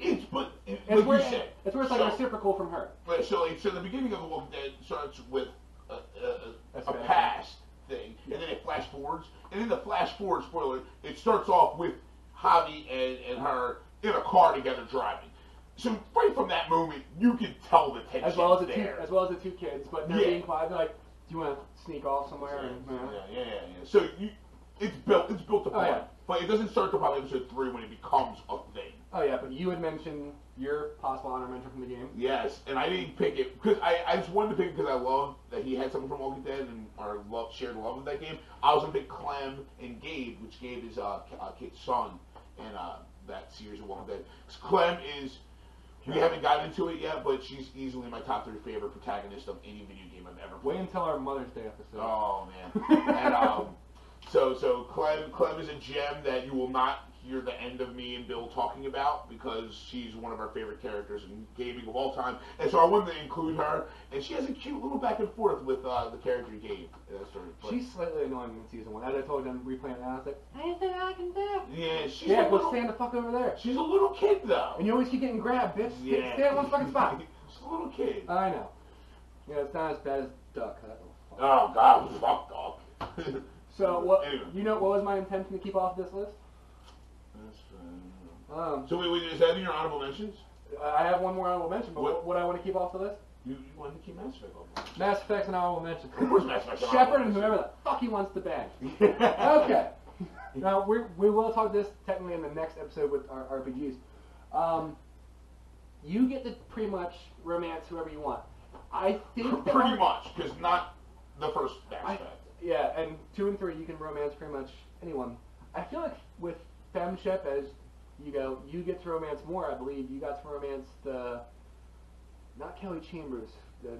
It's but it, It's like where, you said, it's where it's like so, reciprocal from her. Right, so like, so the beginning of The Walking Dead starts with a, a, a, That's a bad. past thing, and then it flash forwards, and in the flash forward spoiler, it starts off with Javi and, and her in a car together driving. So right from that moment, you can tell the tension As well as the two, as well as the two kids, but they're Yeah. being quiet. They're like, "Do you want to sneak off somewhere?" yeah, And, yeah, yeah, yeah, yeah. So you, it's built, it's built oh, upon, Oh, yeah. but it doesn't start to probably episode three when it becomes a thing. Oh yeah, but you had mentioned your possible honor mention from the game. Yes, and I didn't pick it because I, I just wanted to pick it because I love that he had something from Walking Dead and our love shared love of that game. I was gonna pick Clem and Gabe, which Gabe is uh, uh Kate's son in uh, that series of Walking Dead. Clem is we haven't gotten into it yet, but she's easily my top three favorite protagonist of any video game I've ever played. Wait until our Mother's Day episode. Oh man. and um, so so Clem Clem is a gem that you will not hear the end of me and Bill talking about because she's one of our favorite characters in gaming of all time. And so I wanted to include her, and she has a cute little back and forth with uh, the character of, but- She's slightly annoying in season one. As I told you, I'm replaying it. I was like, anything I can do. yeah, she's Yeah, a go little, stand the fuck over there. she's a little kid though. And you always keep getting grabbed, bitch. Yeah, Stay at one fucking spot. she's a little kid. I know. Yeah, it's not as bad as Duck. That little fuck. oh God, fuck dog. So what? Anyway. You know what was my intention to keep off this list? Um, So wait, wait, is that in your honorable mentions? I have one more honorable mention, but What? what, I want to keep off the list? You, you wanted to keep Mass Effect on. Mass Effect's an honorable mention. Of course, Mass Effect's an Shepard and whoever the fuck he wants to bang. okay. Now we we will talk this technically in the next episode with our RPGs. Um, you get to pretty much romance whoever you want. I think Pretty much, because not the first Mass Effect. Yeah, and two and three you can romance pretty much anyone. I feel like with FemShep as you go, you get to romance more. I believe you got to romance the not Kelly Chambers, the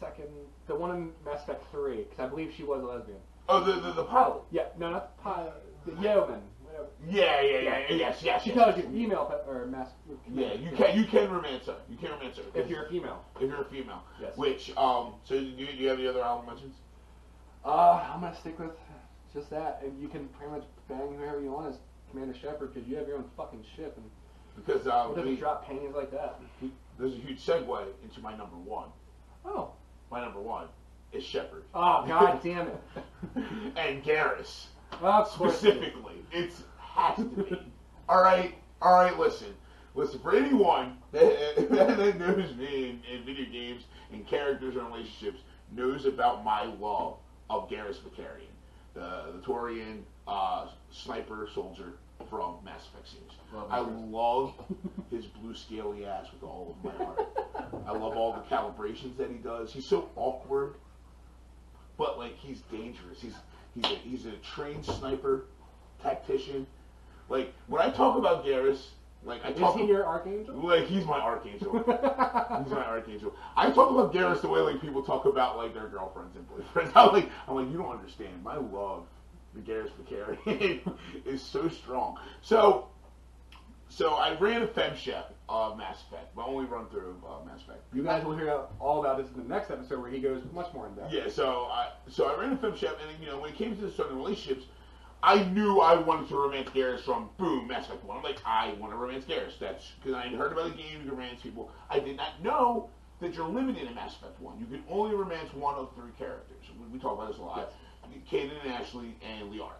second, the one in Mass Effect three, because I believe she was a lesbian. Oh, the, the, the pilot. Yeah, no, not the pilot, the Yeoman. Whatever. Yeah, yeah, yeah, yeah, yes, yes. She yes, tells yes. you female or mass. Yeah, you can you can romance her. You can romance her if you're a female. if you're a female. Yes. Which um, so do you, do you have any other album mentions? Uh, I'm gonna stick with just that, and you can pretty much bang whoever you want as Commander Shepard because you have your own fucking ship, and Because um, it doesn't we- drop panties like that. there's a huge segue into my number one. Oh. My number one is Shepard. Oh god damn it. and Garrus Well, specifically. It's has to be. all right, all right. Listen, listen. For anyone that, that knows me in, in video games and characters and relationships, knows about my love of Garrus Vakarian, the the Turian uh, sniper soldier from Mass Effect series. Love I him. love his blue scaly ass with all of my heart. I love all the calibrations that he does. He's so awkward, but like he's dangerous. He's he's a, he's a trained sniper, tactician. Like when I talk about Garrus, like I talk. Is talk he your archangel? like he's my archangel. He's my archangel. I talk about Garrus the way like people talk about like their girlfriends and boyfriends. I'm like, I'm like, you don't understand. My love for Garrus Vakarian is so strong. So, so I ran a FemShep of Mass Effect, my only run through of uh, Mass Effect. You guys will hear all about this in the next episode where he goes much more in depth. Yeah, so I so I ran a FemShep, and you know when it came to the certain relationships, I knew I wanted to romance Garrus from boom Mass Effect One. I'm like, I want to romance Garrus. That's because I had heard about the game. You can romance people. I did not know that you're limited in Mass Effect One. You can only romance one of three characters. We, we talk about this a lot. Kaidan and Ashley and Liara.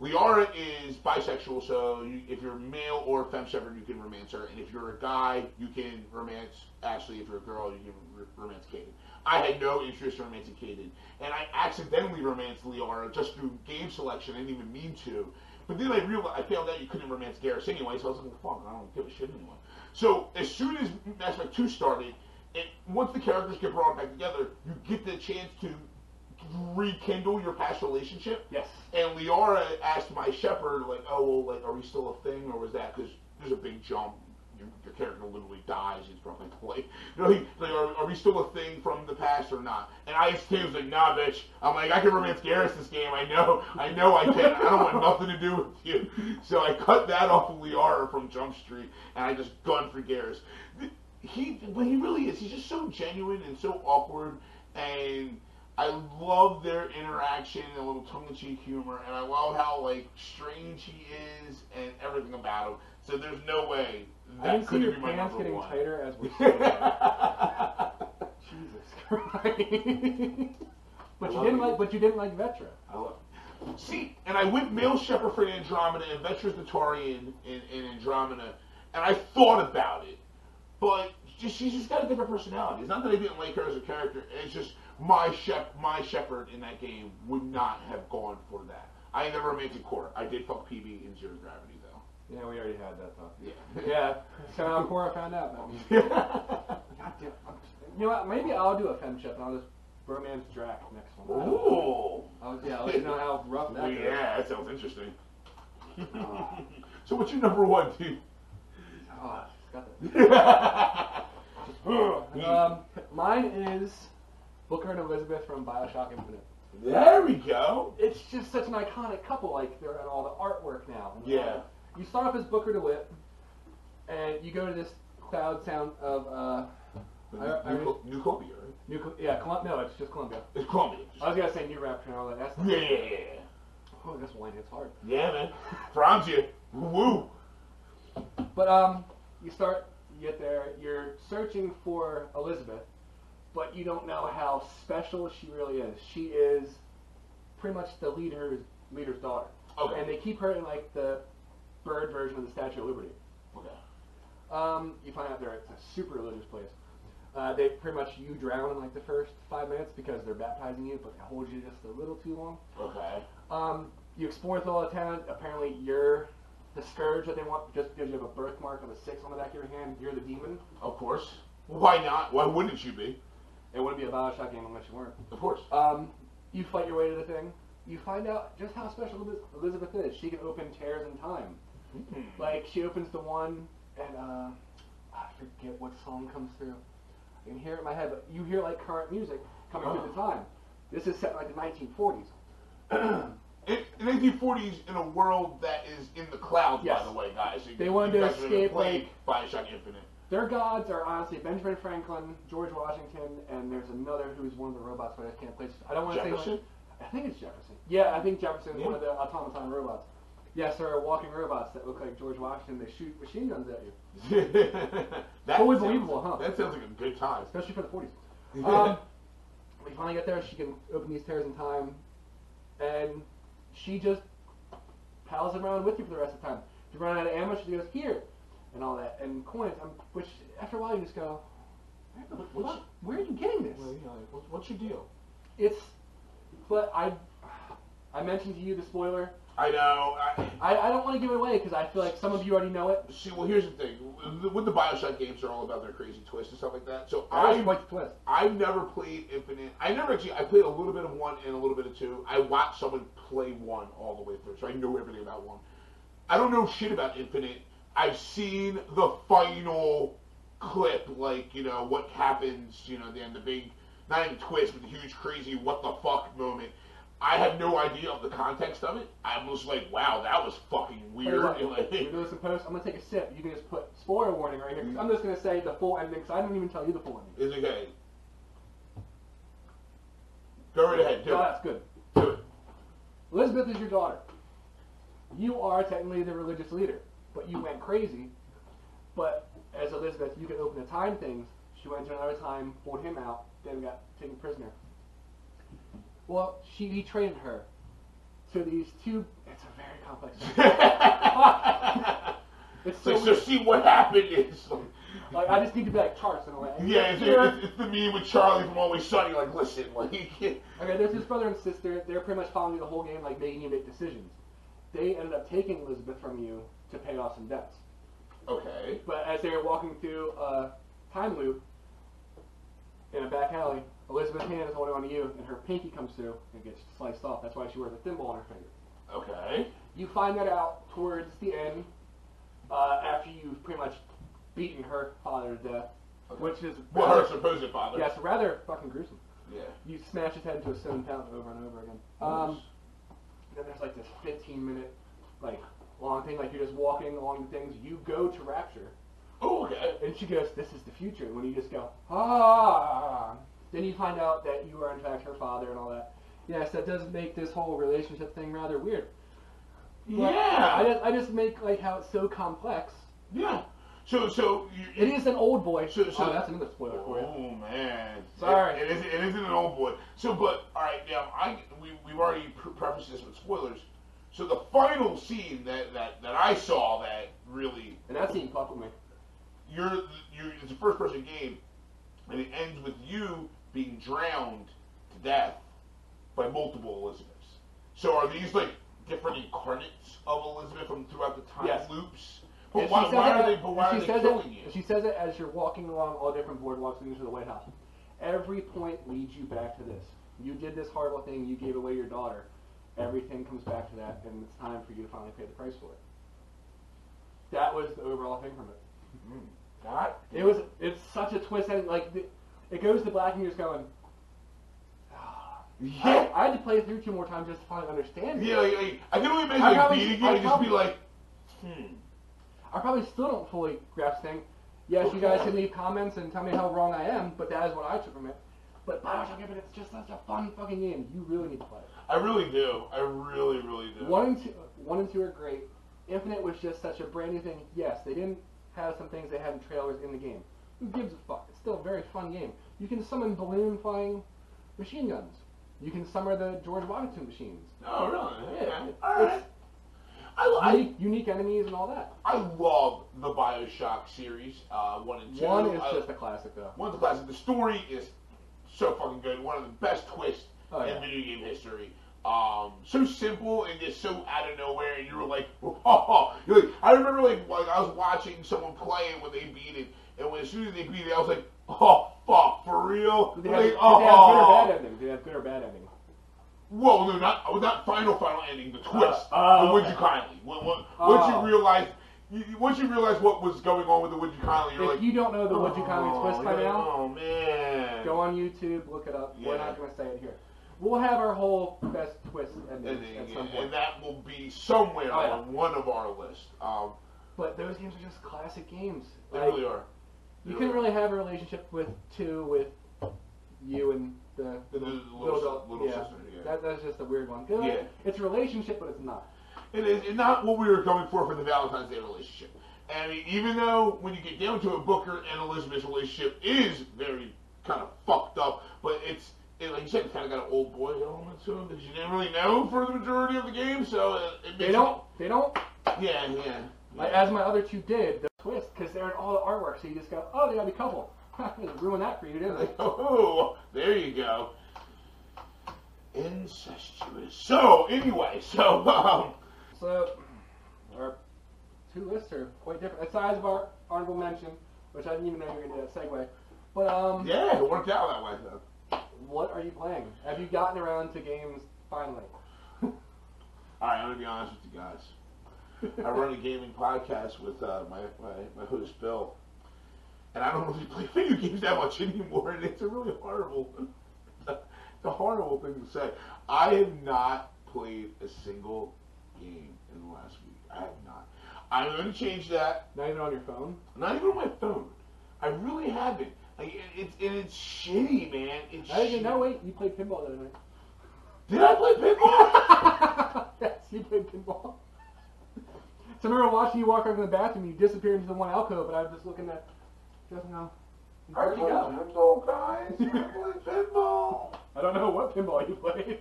Liara is bisexual, so you, if you're male or femme Shepard, you can romance her. And if you're a guy, you can romance Ashley. If you're a girl, you can romance Kaidan. I had no interest in romancing Kaidan, and I accidentally romanced Liara just through game selection. I didn't even mean to. But then I realized I found out you couldn't romance Garrus anyway, so I was like, fuck, I don't give a shit anymore. So as soon as Mass Effect 2 started, it, once the characters get brought back together, you get the chance to rekindle your past relationship. Yes. And Liara asked my Shepard, like, oh, well, like, are we still a thing, or was that because there's a big jump? Your, your character literally dies. He's probably like, you know, he, like, are, are we still a thing from the past or not? And I just was like, nah, bitch. I'm like, I can romance Garrus this game. I know, I know, I can. I don't want nothing to do with you. So I cut that off of Liara from Jump Street, and I just gunned for Garrus. He, but he really is. He's just so genuine and so awkward, and I love their interaction and a little tongue-in-cheek humor, and I love how like strange he is and everything about him. So there's no way I that can see couldn't your be my pants number getting one. tighter as saying. Jesus Christ. but I you love didn't like but you didn't like Vetra. I love See, and I went male Shepard for Andromeda and Vetra's the Turian in, in Andromeda, and I thought about it, but just, she's just got a different personality. It's not that I didn't like her as a character. It's just my shep my Shepard in that game would not have gone for that. I never romantic court. I did fuck Peebee in Zero Gravity though. Yeah, we already had that talk. Yeah. Yeah. So now Cora found out. God damn. You know what? Maybe I'll do a FemShep and I'll just romance Drack next one. Ooh. I'll, yeah, I'll let you know how rough that yeah, that sounds interesting. Oh, so what's your number one, dude? oh, got that. Um, mine is Booker and Elizabeth from Bioshock Infinite. there we go. It's just such an iconic couple. Like they're in all the artwork now. And Yeah. You start off as Booker DeWitt, and you go to this cloud sound of uh, I- I- New, New Columbia, right? New. Yeah, Colum- no, it's just Columbia. It's Columbia. I was gonna say New Rapture and all that. That's. Yeah, yeah, yeah. Oh, this wine hits hard. Yeah, man. Franzia. Woo. But um, you start, you get there, you're searching for Elizabeth, but you don't know how special she really is. She is pretty much the leader's leader's daughter, Okay. and they keep her in like the bird version of the Statue of Liberty. Okay. Um, you find out there it's a super religious place. Uh, they pretty much you drown in like the first five minutes because they're baptizing you, but they hold you just a little too long. Okay. Um, you explore through all the town. Apparently, you're the scourge that they want just because you have a birthmark of a six on the back of your hand. You're the demon. Of course. Why not? Why wouldn't you be? It wouldn't be a Bioshock game unless you weren't. Of course. Um, you fight your way to the thing. You find out just how special Elizabeth is. She can open tears in time. Hmm. Like she opens the one, and uh, I forget what song comes through. I can hear it in my head, but you hear like current music coming Oh. through the time. This is set in like the 1940s. In, in 1940s, in a world that is in the clouds, Yes. by the way, guys. They wanted to escape, played Bioshock Infinite. Their gods are honestly Benjamin Franklin, George Washington, and there's another who's one of the robots, but I can't place. I don't want to say. Jefferson? Like, I think it's Jefferson. Yeah, I think Jefferson's Yeah. one of the automaton robots. Yes, there are walking robots that look like George Washington. They shoot machine guns at you, that Totally believable, huh? That sounds like a good time. especially for the 40s. Um, we finally get there. She can open these tears in time, and she just pals around with you for the rest of the time. If you run out of ammo, she goes here, and all that, and coins. Um, which after a while you just go, where, the What's- where are you getting this? Well, you know, like, what's, what's your deal? It's, but I, I mentioned to you the spoiler. I know. I, I, I don't want to give it away because I feel like some of you already know it. see, well, here's the thing. With the- Bioshock games, they're all about their crazy twists and stuff like that. So I I like the twist. I've never played Infinite. I never actually. I played a little bit of one and a little bit of two. I watched someone play one all the way through, so I know everything about one. I don't know shit about Infinite. I've seen the final clip, like you know what happens. You know, then the big not even twist, but the huge crazy what the fuck moment. I have no idea of the context of it. I was like, wow, that was fucking weird. like, we do this in post. I'm gonna take a sip. You can just put spoiler warning right here. 'cause I'm just gonna say the full ending because I didn't even tell you the full ending. is it okay? Go right ahead. Do Oh, it. that's good. Do it. Elizabeth is your daughter. You are technically the religious leader, but you went crazy. But as Elizabeth, you could open the time things. She went to another time, pulled him out, then got taken prisoner. Well, she he trained her. So these two, it's a very complex. it's so so, so see what happened is like, Like I just need to be like charts in a way. yeah, it's, it's, it's the meme with Charlie from Always Sunny. Like, listen, like, Okay, there's his brother and sister. They're pretty much following you the whole game, like making you make decisions. They ended up taking Elizabeth from you to pay off some debts. okay, But as they were walking through a time loop in a back alley, Elizabeth's hand is holding on to you, and her pinky comes through and gets sliced off. That's why she wears a thimble on her finger. okay, You find that out towards the end, uh, after you've pretty much beaten her father to death, Okay. which is well, her rather, supposed father. yes, rather fucking gruesome. Yeah. You smash his head into a stone fountain over and over again. Um, then there's like this 15 minute, like long thing, like you're just walking along the things. You go to Rapture, oh, okay. and she goes, "This is the future." And when you just go, ah, then you find out that you are in fact her father and all that. Yes, that does make this whole relationship thing rather weird. But Yeah. I just, I just make like how it's so complex. Yeah. So, so you, It is an Oldboy. So- so- oh, that's another spoiler for you. Oh man, Sorry. It, it, is, it isn't an Oldboy. So, but all right, now I we we've already pre- prefaced this with spoilers. So the final scene that, that, that I saw that really And that scene fucked with me. you're you it's a first person game, and it ends with you being drowned to death by multiple Elizabeths. So are these like different incarnates of Elizabeth from throughout the time Yes. loops? But And why, why are they? But why are they says killing it, you? She says it as you're walking along all different boardwalks leading to the White House. Every point leads you back to this. You did this horrible thing. You gave away your daughter. Everything comes back to that, and it's time for you to finally pay the price for it. That was the overall thing from it. God, It was. It's such a twist. And like, the, it goes to black, and you're just going. yeah. I, I had to play it through two more times just to finally understand. it. Yeah, like, like, I can only imagine I like probably- beating it and just be like, hmm. I probably still don't fully grasp thing. Yes, you guys can leave comments and tell me how wrong I am, but that is what I took from it. But Bioshock is just such a fun fucking game. You really need to play it. I really do. I really, really do. One and two, one and two are great. Infinite was just such a brand new thing. Yes, they didn't have some things they had in trailers in the game. Who gives a fuck? It's still a very fun game. You can summon balloon flying machine guns. You can summon the George Washington machines. Oh, really? Yeah, Yeah. it's- All right. I, I, unique, unique enemies and all that. I love the Bioshock series, uh, one and two. One is I- just a classic though. One's a classic. The story is so fucking good. One of the best twists Oh, yeah. in video game history. Um, so simple and just so out of nowhere, and you were like, oh, like, I remember like, like I was watching someone play it when they beat it, and when as soon as they beat it, I was like, oh fuck, for real? Did they have, Like, did oh, they have good or bad ending? Did they have good or bad ending? Whoa, no, not oh, not final final ending, the twist. oh, the Would okay. you kindly? When, when, Oh. Once you realize, you, you- once you realize what was going on with the Would you kindly, you're If like, you don't know the Would You Kindly oh, twist by now, Oh man. go on YouTube, look it up. We're not going to say it here. We'll have our whole best twist endings and, at some point. and that will be somewhere Oh, yeah. on one of our lists. Um, But those games are just classic games. they Like, really are. They You couldn't really have a relationship with two with you and the, The- the little, little little yeah. sister, yeah. That, that's just a weird one. 'Cause Yeah. It's a relationship, but it's not. It is not what we were going for for the Valentine's Day relationship. And I mean, even though when you get down to it, Booker and Elizabeth's relationship is very kind of fucked up, but it's it, like you said, kind of got an Oldboy element to it that you didn't really know for the majority of the game. So it, it They don't. They don't. It, yeah, yeah. Like, as my other two did, the twist, because they're in all the artwork, so you just go, oh, they gotta be a couple. Ruin that for you, didn't they? Oh, there you go. Incestuous. So anyway, so um, So, our two lists are quite different. Aside of our honorable mention, which I didn't even know you were gonna do that segue. But um, yeah, it worked out that way though. What are you playing? Have you gotten around to games finally? All right, I'm gonna be honest with you guys. I run a gaming podcast with uh, my, my my host Bill, and I don't really play video games that much anymore, and it's a really horrible, it's a horrible thing to say. I have not played a single game in the last week. I have not. I'm going to change that. Not even on your phone? Not even on my phone. I really haven't. Like it, it's it's shitty, man. It's I didn't know. Wait, you played pinball the other night. Did I play pinball? yes, you played pinball. So I remember watching you walk over to the bathroom, you disappeared into the one alcove, and I was just looking at, just now. I played pinball, guys. I played pinball. I don't know what pinball you played.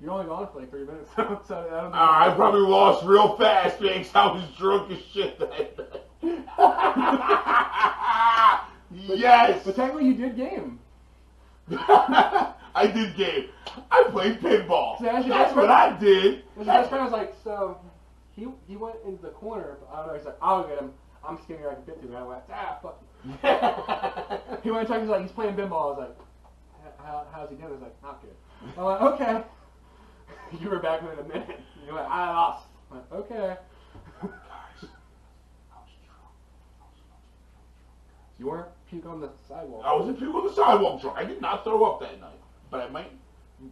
You're only gone for like 30 minutes, so, so I don't know. Uh, I probably lost real fast because I was drunk as shit that night. Yes! But technically, you did game. I did game. I played pinball. As your That's what I did. His best friend was like, so he he went into the corner. But I don't know. He's like, I'll get him. I'm skinnier. I can fit him. And I went, ah, fuck you. he went and checked. He's like, he's playing pinball. I was like, how, how's he doing? He's like, not good. I went, okay. You were back in a minute. You went, I lost. I went, okay. Guys, I was drunk. You weren't puke on the sidewalk. I was in puke on the sidewalk drunk. I did not throw up that night, but I might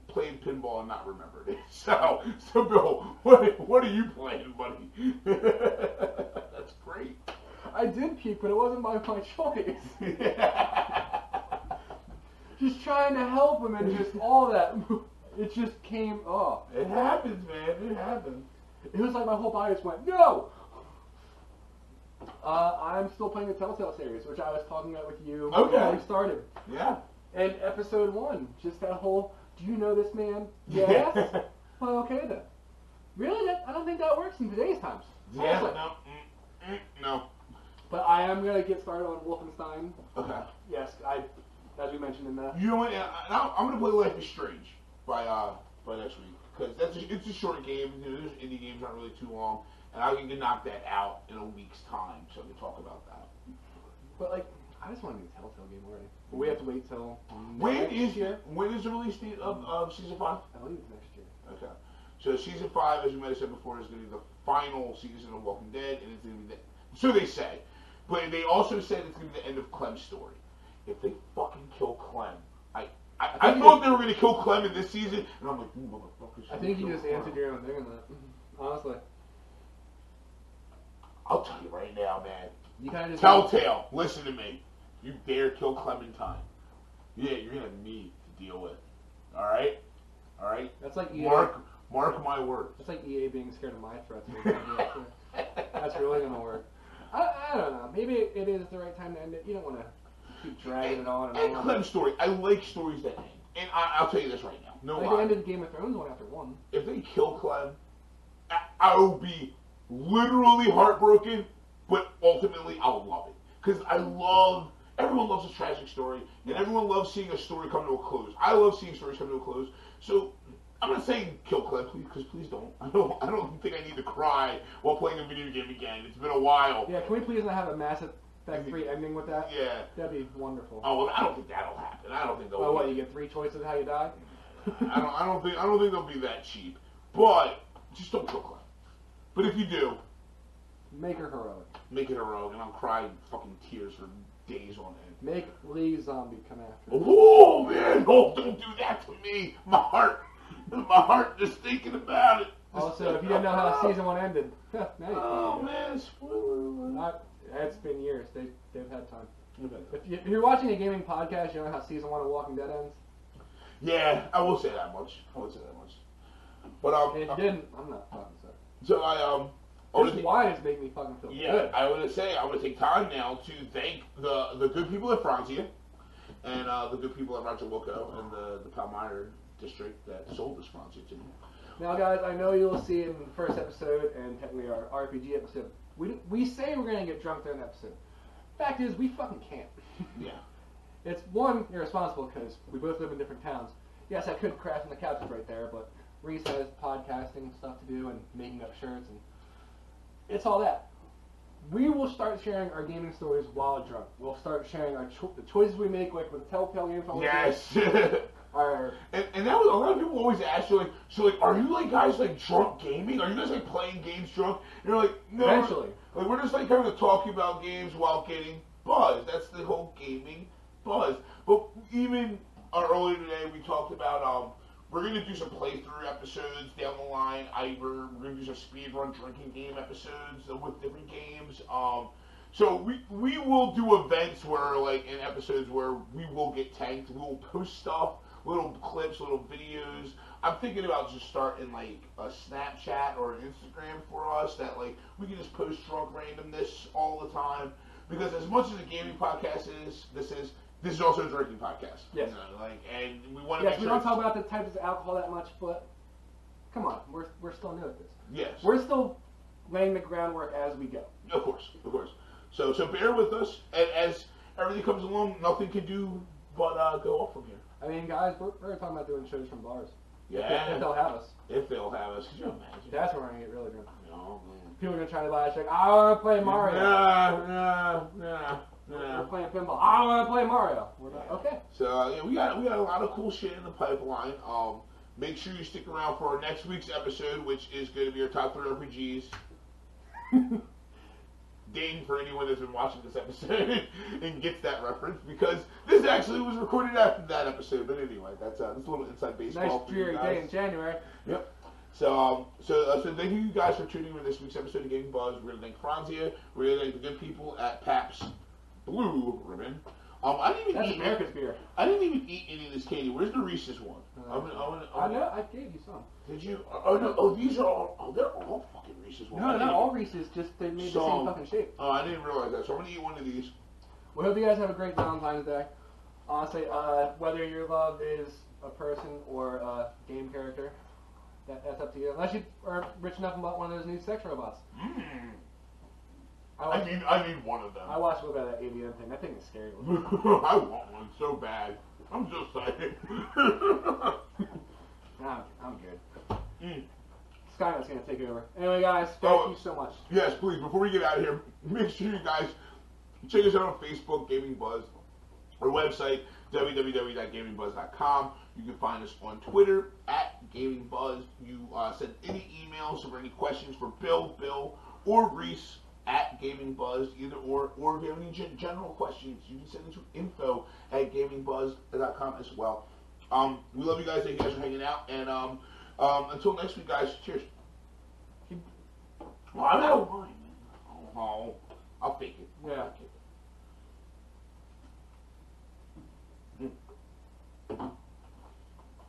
played pinball and not remembered it. So, so Bill, what what are you playing, buddy? That's great. I did puke, but it wasn't by my choice. just trying to help him and just all that. It just came up. it happens, man. It happens. It was like my whole body just went, no! Uh, I'm still playing the Telltale series, which I was talking about with you Okay. before we started. Yeah. And episode one, just that whole, do you know this man? Yes? well, okay then. Really? That, I don't think that works in today's times. yeah. Honestly. No. Mm, mm, no. But I am going to get started on Wolfenstein. Okay. Yes, I, as we mentioned in the... You know what? I- I'm, I'm gonna play Life is Strange by uh by next week because that's a, it's a short game. You know, those indie games aren't really too long, and I can knock that out in a week's time, so we can talk about that. But, like, I just want to do a Telltale game already. But we have to wait till When is year. when is the release date of, of season five? I believe it's next year. Okay. So season five, as we might have said before, is going to be the final season of Walking Dead, and it's going to be the, so they say. But they also said it's going to be the end of Clem's story. If they fucking kill Clem, I I, I I, thought you- they were going to kill Clem in this season, and I'm like, you motherfuckers. I think you just answered your own thing on that. Honestly. I'll tell you right now, man. You kind of. Telltale, listen to me. You dare kill Clementine? Yeah, you're to need to deal with. All right, all right. That's like EA. Mark mark my words. That's like EA being scared of my threats. That's really gonna work. I, I don't know. Maybe it, it is the right time to end it. You don't want to keep dragging it on and And on. Clem's story, I like stories that end. And I, I'll tell you this right now. No Like lie. the end of Game of Thrones one after one. if they kill Clem, I, I will be literally heartbroken, but ultimately I'll love it because I love. Everyone loves a tragic story, and everyone loves seeing a story come to a close. I love seeing stories come to a close. So I'm not saying kill Clem, please, because please don't. I don't. I don't think I need to cry while playing a video game again. It's been a while. Yeah, can we please not have a Mass Effect 3 ending with that? Yeah. That'd be wonderful. Oh, well, I don't think that'll happen. I don't think they'll. Oh, what, you get three choices how you die? I don't. I don't think. I don't think they'll be that cheap. But just don't kill Clem. But if you do, Make her heroic. make it heroic, and I'll cry fucking tears for days on end. Make Lee Zombie come after her. Oh man! Oh, don't do that to me. My heart, my heart, just thinking about it. Also, if you didn't know how season one ended, now you Oh man! Spoiler. Not, it's been years. They, they've had time. If, you, if you're watching a gaming podcast, you know how season one of Walking Dead ends? Yeah, I will say that much. I will say that much. But um, And if you didn't, I'm not. So I um, I wanna This wine is making me fucking feel Yeah, good. I want to say I want to take time now to thank the the good people at Franzia and uh, the good people at Roger Wilco and the the Palmyra district that sold this Franzia to me. Now, guys, I know you'll see in the first episode and technically our RPG episode, we, we say we're going to get drunk during the episode. Fact is, we fucking can't. Yeah. It's one, irresponsible because we both live in different towns. Yes, I could crash on the couches right there, but Reese has podcasting stuff to do and making up shirts and it's all that. We will start sharing our gaming stories while drunk. We'll start sharing our cho- the choices we make, like with Telltale games. all the time. Yes. and, Our and that was a lot of people always ask you like, so like, are you like guys like drunk gaming? Are you guys like playing games drunk? And you're like, no. Eventually. Like we're just like kind of talking about games while getting buzzed. That's the whole gaming buzz. But even earlier today, we talked about um, we're gonna do some playthrough episodes down the line. I we're, we're gonna do some speedrun drinking game episodes with different games. Um, so we we will do events where like in episodes where we will get tanked. We will post stuff, little clips, little videos. I'm thinking about just starting like a Snapchat or an Instagram for us that like we can just post drunk randomness all the time. Because as much as a gaming podcast is, this is this is also a drinking podcast. Yes. You know, like and we want to yes, make we sure don't talk about the types of alcohol that much, but come on, we're we're still new at this. Yes. We're still laying the groundwork as we go. Of course, of course. So so bear with us, and as everything comes along, nothing can do but uh, go up from here. I mean, guys, we're, we're talking about doing shows from bars. If, they, Yeah. if they'll have us, If they'll have us, could you imagine? that's when we're gonna get really drunk. No, man. People are gonna try to buy us like, I want to play Mario. Nah, nah, nah, We're playing pinball. I want to play Mario. We're like, okay. So uh, yeah, we got we got a lot of cool shit in the pipeline. Um, make sure you stick around for our next week's episode, which is going to be our top three RPGs. Ding for anyone that's been watching this episode and gets that reference because this actually was recorded after that episode. But anyway, that's uh, that's a little inside baseball. Nice dreary day in January. Yep. So, um, so, uh, so thank you guys for tuning in to this week's episode of Gaming Buzz. We're gonna thank Franzia. We're gonna thank the good people at Pabst Blue Ribbon. Um, I didn't even That's eat. America's beer. I didn't even eat any of this candy. Where's the Reese's one? Uh, I'm gonna, I'm gonna, I I'm know. gonna- I gave you some. Did you? Oh no! Oh, these are all. Oh, they're all fucking Reese's ones. No, didn't not all Reese's. Just they made the same fucking shape. Oh, I didn't realize that. So I'm gonna eat one of these. We hope you guys have a great Valentine's Day. Honestly, uh, whether your love is a person or a game character, that, that's up to you. Unless you are rich enough and bought one of those new sex robots. Mm. I I need, I need one of them. I watched a little that AVN thing. That thing is scary. I want one so bad. I'm just saying. I'm, I'm good. Mm. Skynet's gonna take over. Anyway, guys, thank Oh. you so much. Yes, please. Before we get out of here, make sure you guys check us out on Facebook, Gaming Buzz, our website www.gamingbuzz.com. You can find us on Twitter at Gaming Buzz. You uh, send any emails or any questions for Bill, Bill, or Reese at Gaming Buzz, either or. Or if you have any gen- general questions, you can send it to info at gamingbuzz.com as well. Um, we love you guys. Thank you guys for hanging out. And um, um, until next week, guys, cheers. Well, I'm out of wine, man. Oh, I'll fake it. I'll Yeah. fake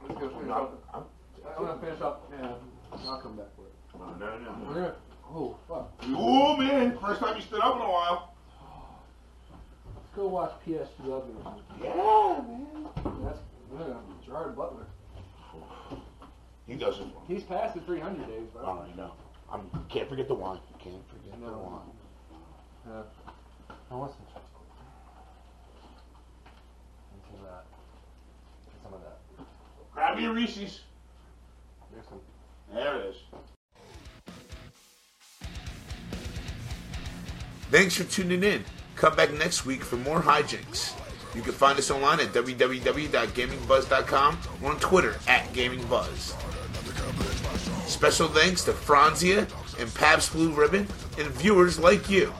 Let's go it. finish I'm, up. I'm, I'm gonna finish up. Yeah, I'll come back for it. no, no, no. We're gonna. Oh fuck. Oh man, first time you stood up in a while. Let's go watch PSG Love. Yeah, man. That's yeah, Gerard Butler. He does it. He's past the 300 days, bro. I know. I'm, can't forget the wine. Can't forget the No. wine. Uh, I want some chocolate. And some of that. And some of that. Grab your Reese's. There's some. There it is. Thanks for tuning in. Come back next week for more hijinks. You can find us online at www.gamingbuzz.com or on Twitter at GamingBuzz. Special thanks to Franzia and Pabst Blue Ribbon and viewers like you.